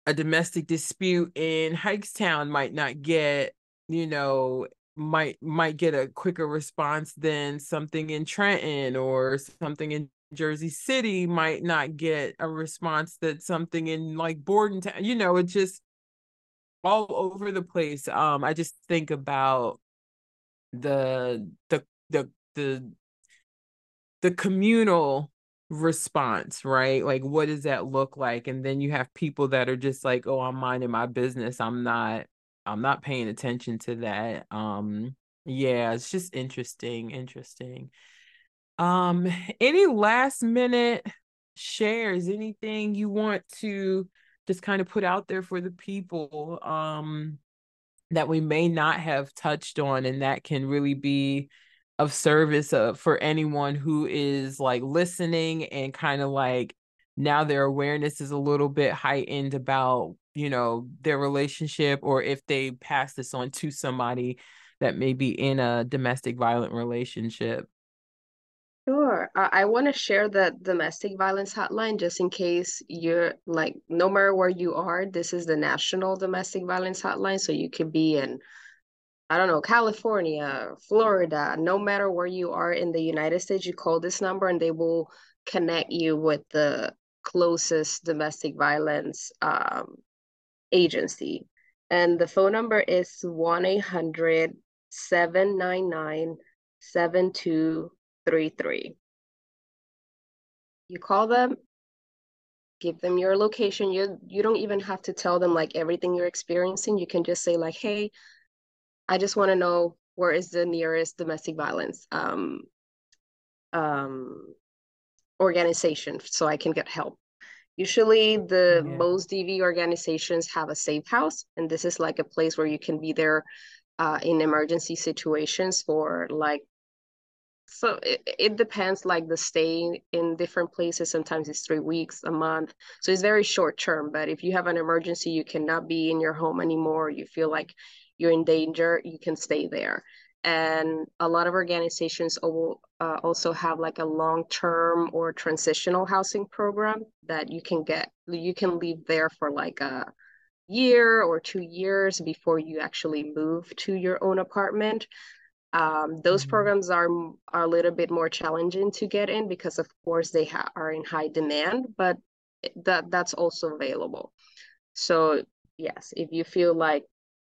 a domestic dispute in Hightstown might not get, you know, might might get a quicker response than something in Trenton or something in Jersey City might not get a response that something in like Bordentown, you know, it just all over the place. Um, I just think about the the the the the communal response, right? Like, what does that look like? And then you have people that are just like, oh, I'm minding my business. I'm not, I'm not paying attention to that. Um, yeah, it's just interesting, interesting. Um, any last minute shares, anything you want to just kind of put out there for the people um that we may not have touched on and that can really be of service uh, for anyone who is like listening and kind of like now their awareness is a little bit heightened about you know their relationship or if they pass this on to somebody that may be in a domestic violent relationship Sure. Uh, I want to share the domestic violence hotline just in case you're like, no matter where you are, this is the national domestic violence hotline. So you could be in I don't know, California, Florida, no matter where you are in the United States, you call this number and they will connect you with the closest domestic violence um, agency. And the phone number is 1 800 799 7233. You call them, give them your location. You, you don't even have to tell them like everything you're experiencing. You can just say, like, hey, I just want to know where is the nearest domestic violence um, um, organization so I can get help. Usually, the yeah. most DV organizations have a safe house, and this is like a place where you can be there uh, in emergency situations for like. So it, it depends, like the stay in different places. Sometimes it's three weeks, a month. So it's very short term. But if you have an emergency, you cannot be in your home anymore. You feel like you're in danger, you can stay there. And a lot of organizations uh, also have like a long-term or transitional housing program that you can get. You can live there for like a year or two years before you actually move to your own apartment. Um, those mm-hmm. programs are are a little bit more challenging to get in because, of course, they ha- are in high demand, but that that's also available. So yes, if you feel like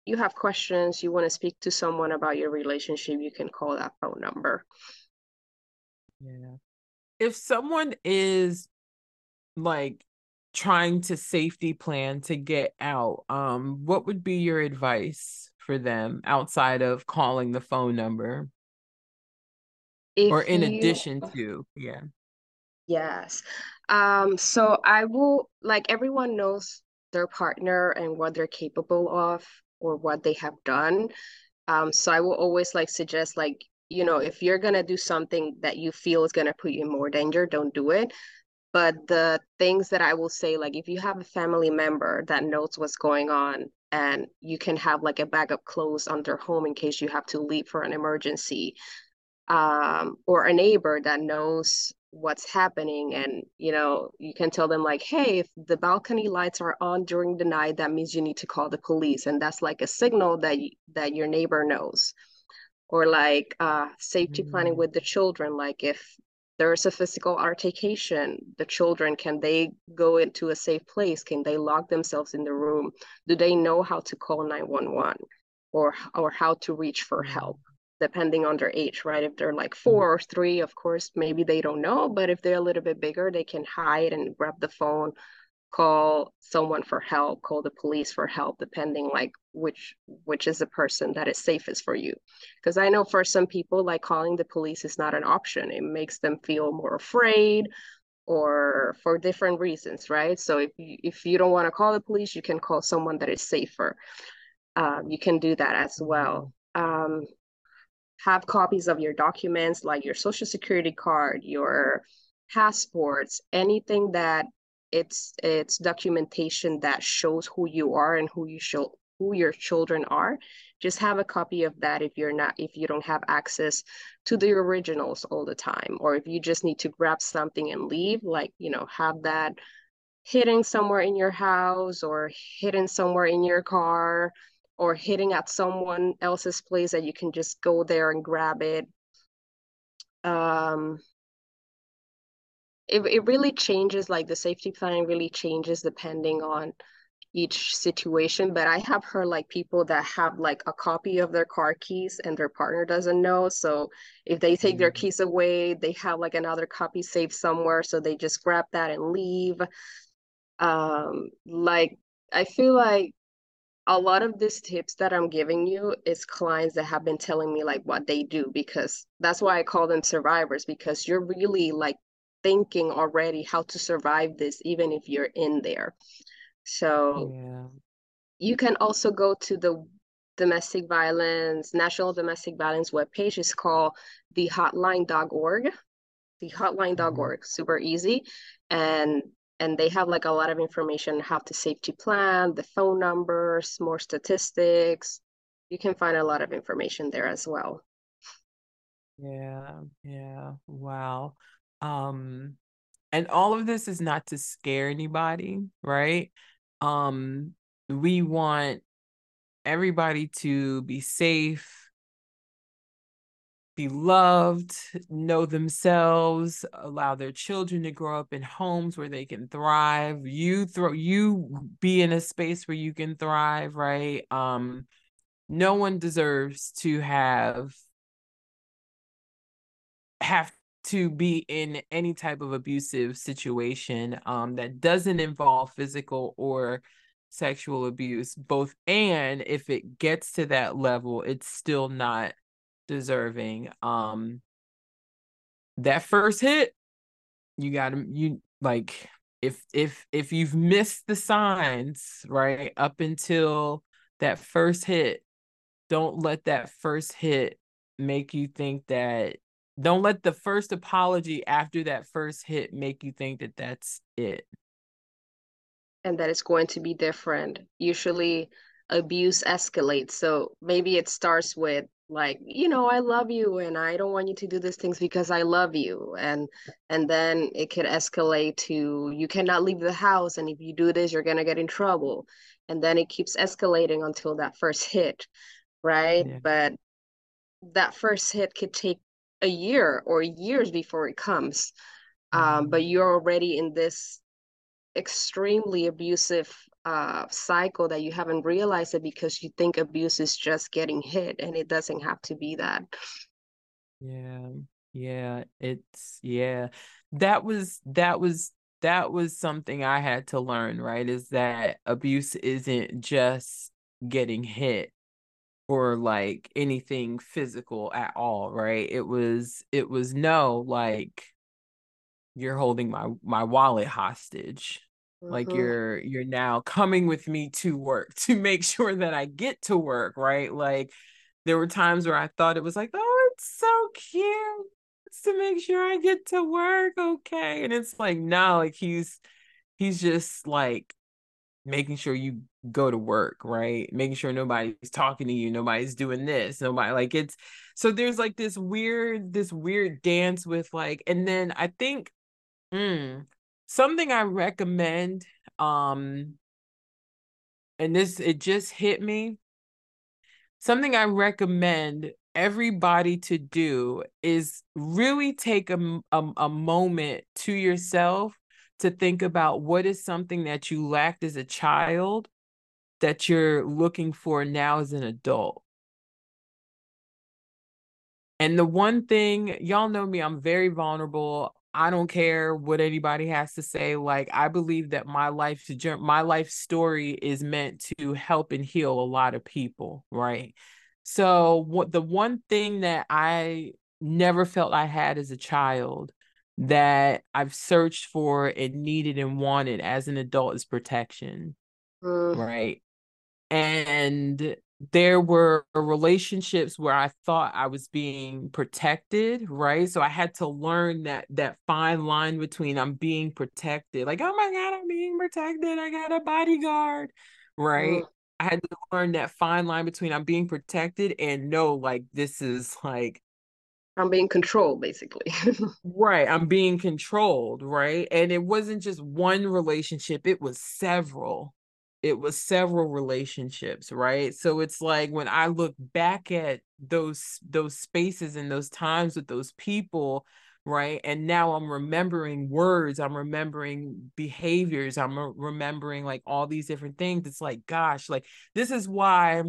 you have questions, you want to speak to someone about your relationship, you can call that phone number. Yeah. If someone is like trying to safety plan to get out, um, what would be your advice for them outside of calling the phone number? If or in you... addition to, yeah. Yes. Um, so I will like everyone knows their partner and what they're capable of or what they have done. Um, so I will always like suggest like, you know, if you're gonna do something that you feel is gonna put you in more danger, don't do it. But the things that I will say, like if you have a family member that knows what's going on and you can have like a bag of clothes under home in case you have to leave for an emergency, um, or a neighbor that knows what's happening and you know you can tell them like hey if the balcony lights are on during the night that means you need to call the police and that's like a signal that you, that your neighbor knows. Or like uh, safety planning with the children like if there's a physical altercation the children can they go into a safe place can they lock themselves in the room do they know how to call 911 or or how to reach for help depending on their age, right? If they're like mm-hmm. four or three, of course, maybe they don't know. But if they're a little bit bigger, they can hide and grab the phone, call someone for help, call the police for help, depending like which which is the person that is safest for you. Because I know for some people, like calling the police is not an option. It makes them feel more afraid or for different reasons, right? So if you, if you don't want to call the police, you can call someone that is safer. Um, you can do that as well. Um, have copies of your documents like your social security card, your passports, anything that it's it's documentation that shows who you are and who you show who your children are just have a copy of that if you're not if you don't have access to the originals all the time or if you just need to grab something and leave like you know have that hidden somewhere in your house or hidden somewhere in your car or hitting at someone else's place that you can just go there and grab it. Um, it, it really changes, like the safety planning really changes depending on each situation, but I have heard like people that have like a copy of their car keys and their partner doesn't know. So if they take mm-hmm. their keys away, they have like another copy saved somewhere. So they just grab that and leave. Um, like I feel like a lot of these tips that I'm giving you is clients that have been telling me like what they do because that's why I call them survivors because you're really like thinking already how to survive this even if you're in there. So yeah. you can also go to the domestic violence, National Domestic Violence webpage. It's called the hotline.org. The hotline.org, mm-hmm. super easy. And and they have like a lot of information how to safety plan, the phone numbers, more statistics. You can find a lot of information there as well. Yeah, yeah. Wow. Um and all of this is not to scare anybody, right? Um we want everybody to be safe be loved, know themselves, allow their children to grow up in homes where they can thrive. You throw you be in a space where you can thrive, right? Um no one deserves to have have to be in any type of abusive situation um that doesn't involve physical or sexual abuse both and if it gets to that level it's still not deserving. Um that first hit, you gotta you like if if if you've missed the signs, right, up until that first hit, don't let that first hit make you think that don't let the first apology after that first hit make you think that that's it. And that it's going to be different. Usually abuse escalates so maybe it starts with like you know i love you and i don't want you to do these things because i love you and and then it could escalate to you cannot leave the house and if you do this you're going to get in trouble and then it keeps escalating until that first hit right? Yeah. but that first hit could take a year or years before it comes um, mm-hmm. but you're already in this extremely abusive uh, cycle that you haven't realized it because you think abuse is just getting hit and it doesn't have to be that. Yeah. Yeah. It's, yeah. That was, that was, that was something I had to learn, right? Is that abuse isn't just getting hit or like anything physical at all, right? It was, it was no, like, you're holding my my wallet hostage like mm-hmm. you're you're now coming with me to work to make sure that i get to work right like there were times where i thought it was like oh it's so cute it's to make sure i get to work okay and it's like no like he's he's just like making sure you go to work right making sure nobody's talking to you nobody's doing this nobody like it's so there's like this weird this weird dance with like and then i think mm, something I recommend, um, and this it just hit me. Something I recommend everybody to do is really take a, a, a moment to yourself to think about what is something that you lacked as a child that you're looking for now as an adult. And the one thing, y'all know me, I'm very vulnerable. I don't care what anybody has to say. Like I believe that my life my life story is meant to help and heal a lot of people, right? So what the one thing that I never felt I had as a child that I've searched for and needed and wanted as an adult is protection. Mm. Right. And there were relationships where I thought I was being protected, right? So I had to learn that that fine line between I'm being protected, like, oh my God, I'm being protected. I got a bodyguard, right? Mm. I had to learn that fine line between I'm being protected and no, like this is like I'm being controlled, basically. right. I'm being controlled, right? And it wasn't just one relationship, it was several it was several relationships right? So it's like when i look back at those those spaces and those times with those people right? And now i'm remembering words i'm remembering behaviors i'm remembering like all these different things it's like gosh like this is why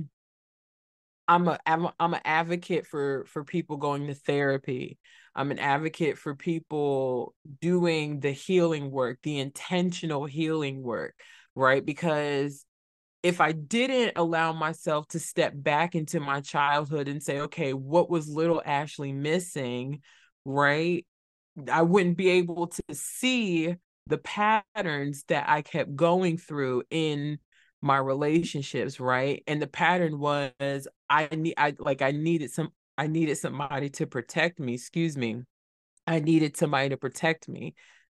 i'm a i'm, a, I'm an advocate for for people going to therapy. I'm an advocate for people doing the healing work the intentional healing work right because if I didn't allow myself to step back into my childhood and say, okay, what was little Ashley missing? right? I wouldn't be able to see the patterns that I kept going through in my relationships, right? And the pattern was I need I like I needed some I needed somebody to protect me, excuse me. I needed somebody to protect me.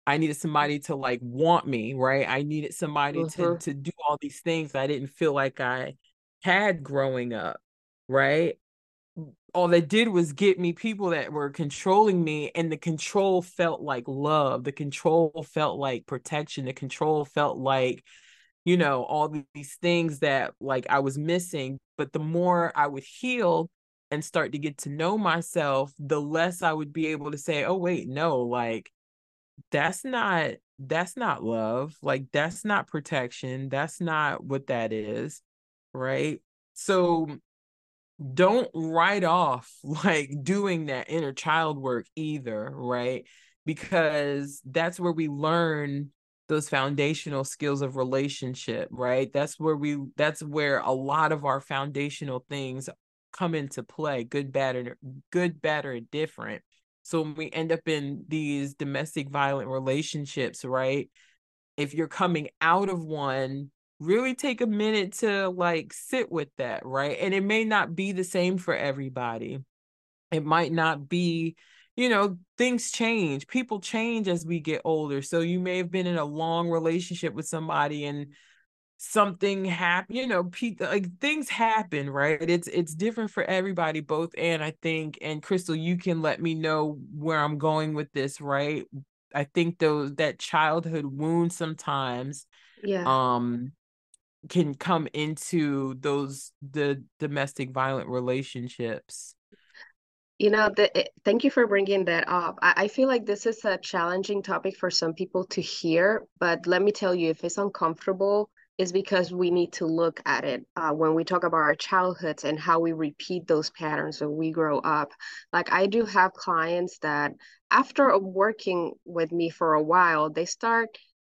I needed somebody to like want me, right? I needed somebody mm-hmm. to to do all these things I didn't feel like I had growing up, right? all they did was get me people that were controlling me and the control felt like love the control felt like protection the control felt like you know all these things that like i was missing but the more i would heal and start to get to know myself the less i would be able to say oh wait no like that's not that's not love like that's not protection that's not what that is right so don't write off like doing that inner child work either, right? Because that's where we learn those foundational skills of relationship, right? That's where we that's where a lot of our foundational things come into play, good, bad, or good, bad, or different. So when we end up in these domestic violent relationships, right? If you're coming out of one really take a minute to like sit with that, right? And it may not be the same for everybody. It might not be, you know, things change. People change as we get older. So you may have been in a long relationship with somebody and something happen you know people like things happen right? It's it's different for everybody both and i think and Krystal you can let me know where i'm going with this right? I think those that childhood wound sometimes yeah. um can come into those the domestic violent relationships. You know the, thank you for bringing that up. I, I feel like this is a challenging topic for some people to hear but let me tell you if it's uncomfortable is because we need to look at it uh, when we talk about our childhoods and how we repeat those patterns when we grow up. Like I do have clients that after working with me for a while, they start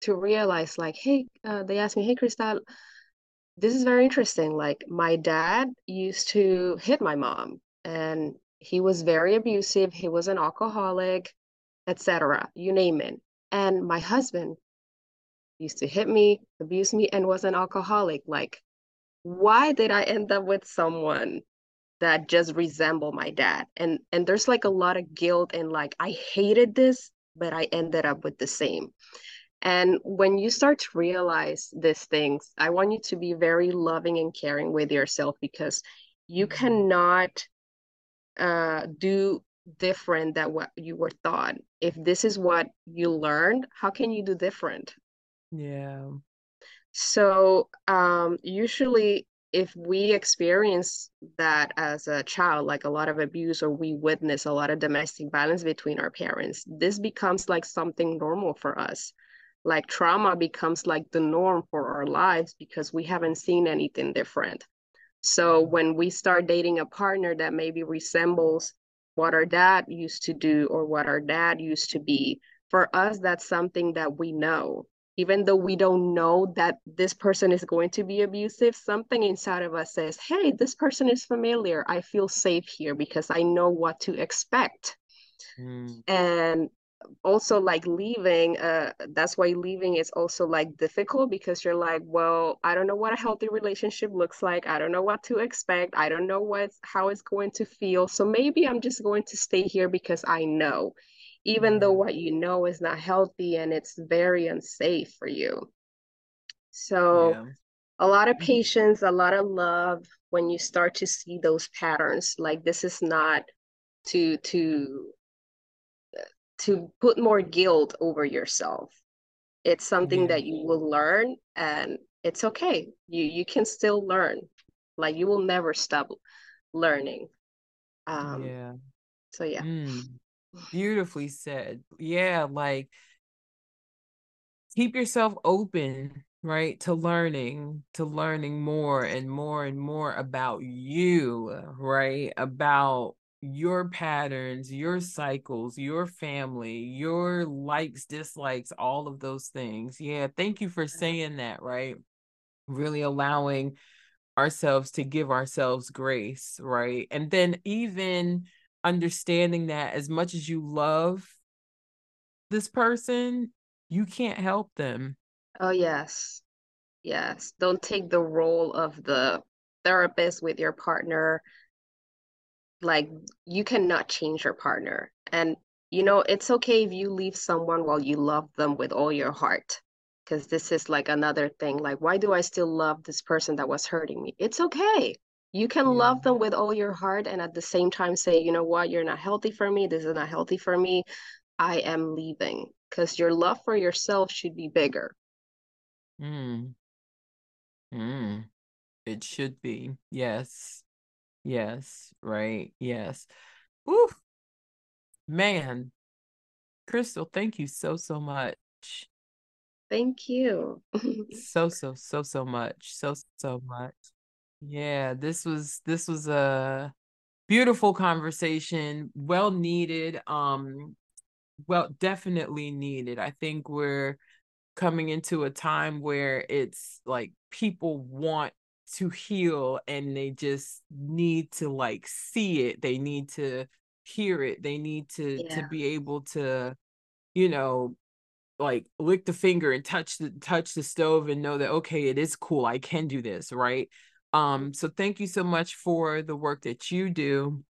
to realize like, hey, uh, they ask me, hey, Krystal, this is very interesting. Like my dad used to hit my mom and he was very abusive. He was an alcoholic, etc. You name it. And my husband used to hit me, abuse me, and was an alcoholic. Like, why did I end up with someone that just resemble my dad? And and there's like a lot of guilt and like I hated this, but I ended up with the same. And when you start to realize these things, I want you to be very loving and caring with yourself because you mm-hmm. cannot uh, do different than what you were taught. If this is what you learned, how can you do different? Yeah. So um, usually, if we experience that as a child, like a lot of abuse, or we witness a lot of domestic violence between our parents, this becomes like something normal for us like trauma becomes like the norm for our lives because we haven't seen anything different. So when we start dating a partner that maybe resembles what our dad used to do or what our dad used to be, for us, that's something that we know. Even though we don't know that this person is going to be abusive, something inside of us says, hey, this person is familiar. I feel safe here because I know what to expect. Mm. And also like leaving uh that's why leaving is also like difficult because you're like well i don't know what a healthy relationship looks like i don't know what to expect i don't know what how it's going to feel so maybe i'm just going to stay here because i know even though what you know is not healthy and it's very unsafe for you so yeah. a lot of mm-hmm. patience a lot of love when you start to see those patterns like this is not to to to put more guilt over yourself. It's something yeah. that you will learn and it's okay. You you can still learn. Like you will never stop learning. Um yeah. So yeah. Mm. Beautifully said. Yeah, like keep yourself open, right? To learning, to learning more and more and more about you, right? About your patterns, your cycles, your family, your likes, dislikes, all of those things. Yeah, thank you for saying that, right? Really allowing ourselves to give ourselves grace, right? And then even understanding that as much as you love this person, you can't help them. Oh, yes. Yes. Don't take the role of the therapist with your partner. Like, you cannot change your partner. And, you know, it's okay if you leave someone while you love them with all your heart. Because this is like another thing. Like, why do I still love this person that was hurting me? It's okay. You can yeah. love them with all your heart and at the same time say, you know what, you're not healthy for me. This is not healthy for me. I am leaving because your love for yourself should be bigger. Mm. Mm. It should be. Yes. Yes. Right. Yes. Ooh. Man. Krystal, thank you so, so much. Thank you. so, so, so, so much. So, so much. Yeah, this was this was a beautiful conversation, well needed. Um well, definitely needed. I think we're coming into a time where it's like people want to heal and they just need to like see it. They need to hear it. They need to yeah. to be able to, you know, like lick the finger and touch the touch the stove and know that okay, it is cool. I can do this, right? Um so thank you so much for the work that you do.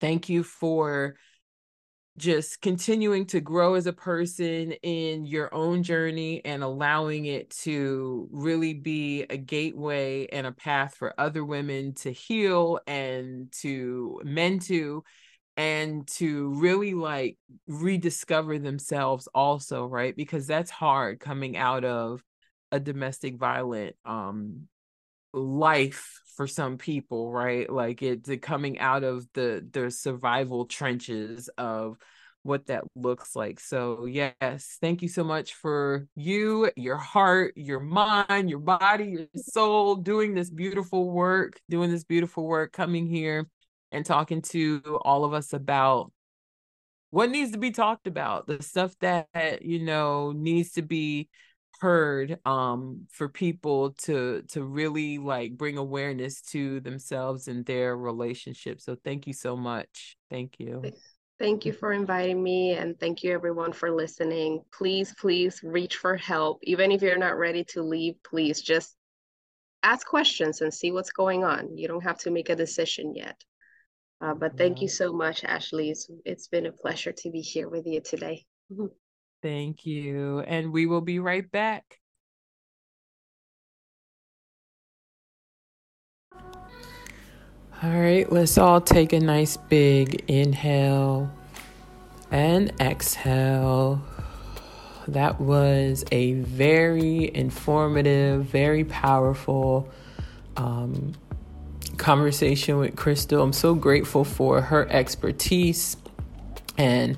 Thank you for just continuing to grow as a person in your own journey and allowing it to really be a gateway and a path for other women to heal and to men to and to really like rediscover themselves also right because that's hard coming out of a domestic violent um life for some people right? Like it's coming out of the the survival trenches of what that looks like. So yes thank you so much for you your heart your mind your body your soul doing this beautiful work doing this beautiful work coming here and talking to all of us about what needs to be talked about the stuff that you know needs to be heard um for people to to really like bring awareness to themselves and their relationship so thank you so much. Thank you. Thank you for inviting me and thank you everyone for listening. Please please reach for help. Even if you're not ready to leave please just ask questions and see what's going on. You don't have to make a decision yet. Uh, but thank you so much ashley. It's, it's been a pleasure to be here with you today Thank you. And we will be right back. All right, let's all take a nice big inhale and exhale. That was a very informative, very powerful um, conversation with Krystal. I'm so grateful for her expertise and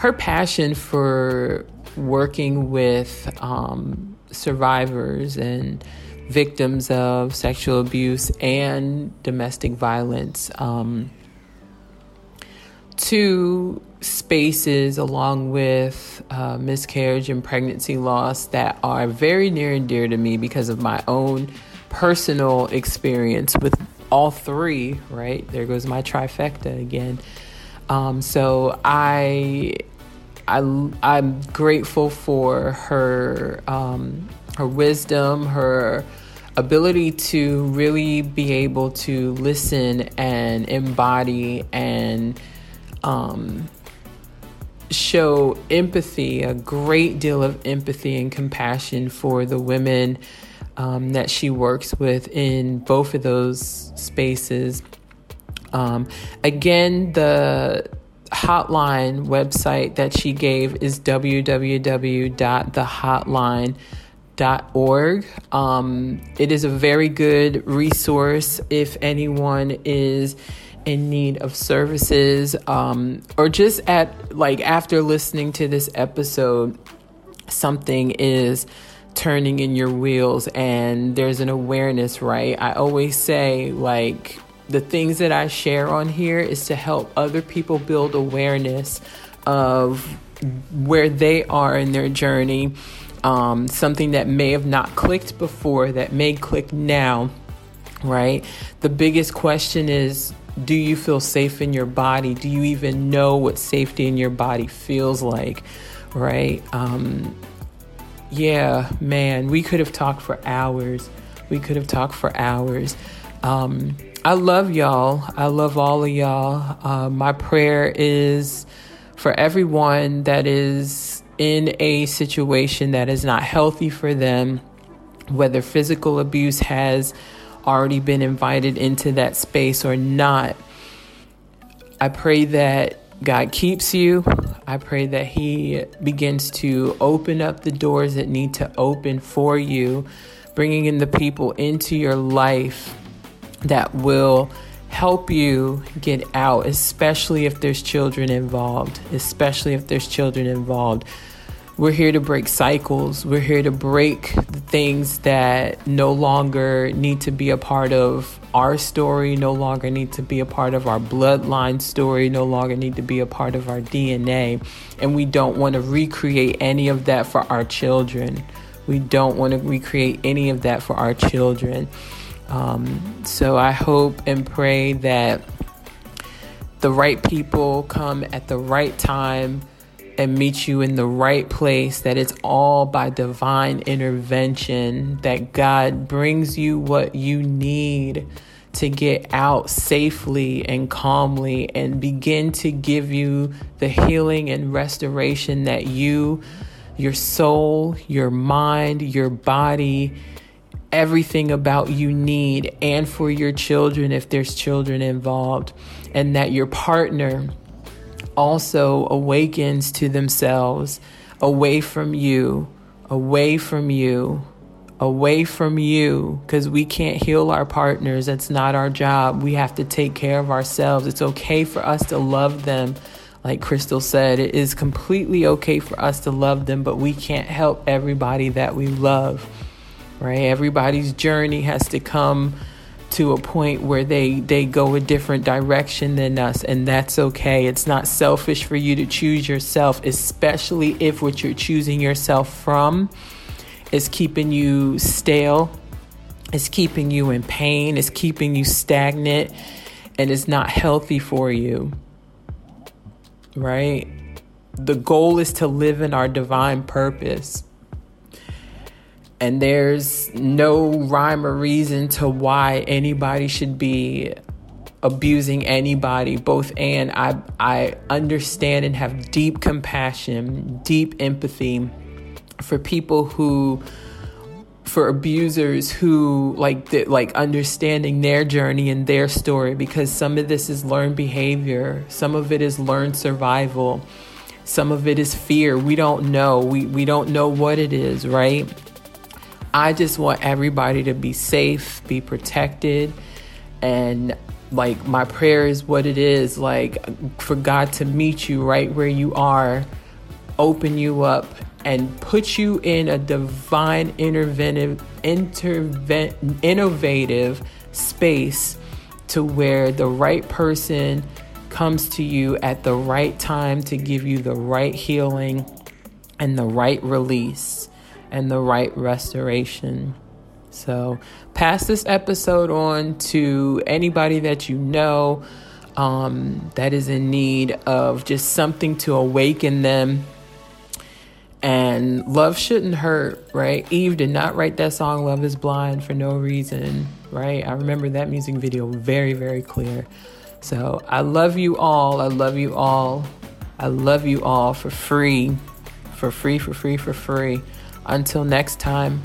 her passion for working with um, survivors and victims of sexual abuse and domestic violence um, to spaces along with uh, miscarriage and pregnancy loss that are very near and dear to me because of my own personal experience with all three, right? There goes my trifecta again. Um, so I I, I'm grateful for her um, her wisdom, her ability to really be able to listen and embody and um, show empathy, a great deal of empathy and compassion for the women um, that she works with in both of those spaces. Um, again, the hotline website that she gave is www.thehotline.org. Um, it is a very good resource if anyone is in need of services, um, or just at like after listening to this episode, something is turning in your wheels and there's an awareness, right? I always say, like, the things that I share on here is to help other people build awareness of where they are in their journey. Um, something that may have not clicked before that may click now, right? The biggest question is do you feel safe in your body? Do you even know what safety in your body feels like, right? Um, yeah, man, we could have talked for hours. We could have talked for hours. Um, I love y'all. I love all of y'all. Uh, my prayer is for everyone that is in a situation that is not healthy for them, whether physical abuse has already been invited into that space or not. I pray that God keeps you. I pray that He begins to open up the doors that need to open for you, bringing in the people into your life that will help you get out, especially if there's children involved, especially if there's children involved. We're here to break cycles. We're here to break the things that no longer need to be a part of our story, no longer need to be a part of our bloodline story, no longer need to be a part of our DNA. And we don't want to recreate any of that for our children. We don't want to recreate any of that for our children. Um, so I hope and pray that the right people come at the right time and meet you in the right place, that it's all by divine intervention, that God brings you what you need to get out safely and calmly and begin to give you the healing and restoration that you, your soul, your mind, your body, everything about you need, and for your children if there's children involved, and that your partner also awakens to themselves away from you, away from you, away from you, because we can't heal our partners. That's not our job. We have to take care of ourselves. It's okay for us to love them. Like Krystal said, it is completely okay for us to love them, but we can't help everybody that we love, right? Everybody's journey has to come to a point where they they go a different direction than us and that's okay. It's not selfish for you to choose yourself especially if what you're choosing yourself from is keeping you stale is keeping you in pain is keeping you stagnant and is not healthy for you right? The goal is to live in our divine purpose and there's no rhyme or reason to why anybody should be abusing anybody both and I I understand and have deep compassion, deep empathy for people who for abusers who like the, like understanding their journey and their story because some of this is learned behavior, some of it is learned survival, some of it is fear. We don't know. We we don't know what it is, right? I just want everybody to be safe, be protected, and like my prayer is what it is like for God to meet you right where you are, open you up, and put you in a divine interventive, interve- innovative space to where the right person comes to you at the right time to give you the right healing and the right release and the right restoration. So, pass this episode on to anybody that you know um, that is in need of just something to awaken them. And love shouldn't hurt, right? Eve did not write that song, Love is Blind, for no reason, right? I remember that music video very, very clear. So, I love you all. I love you all. I love you all for free, for free, for free, for free. Until next time.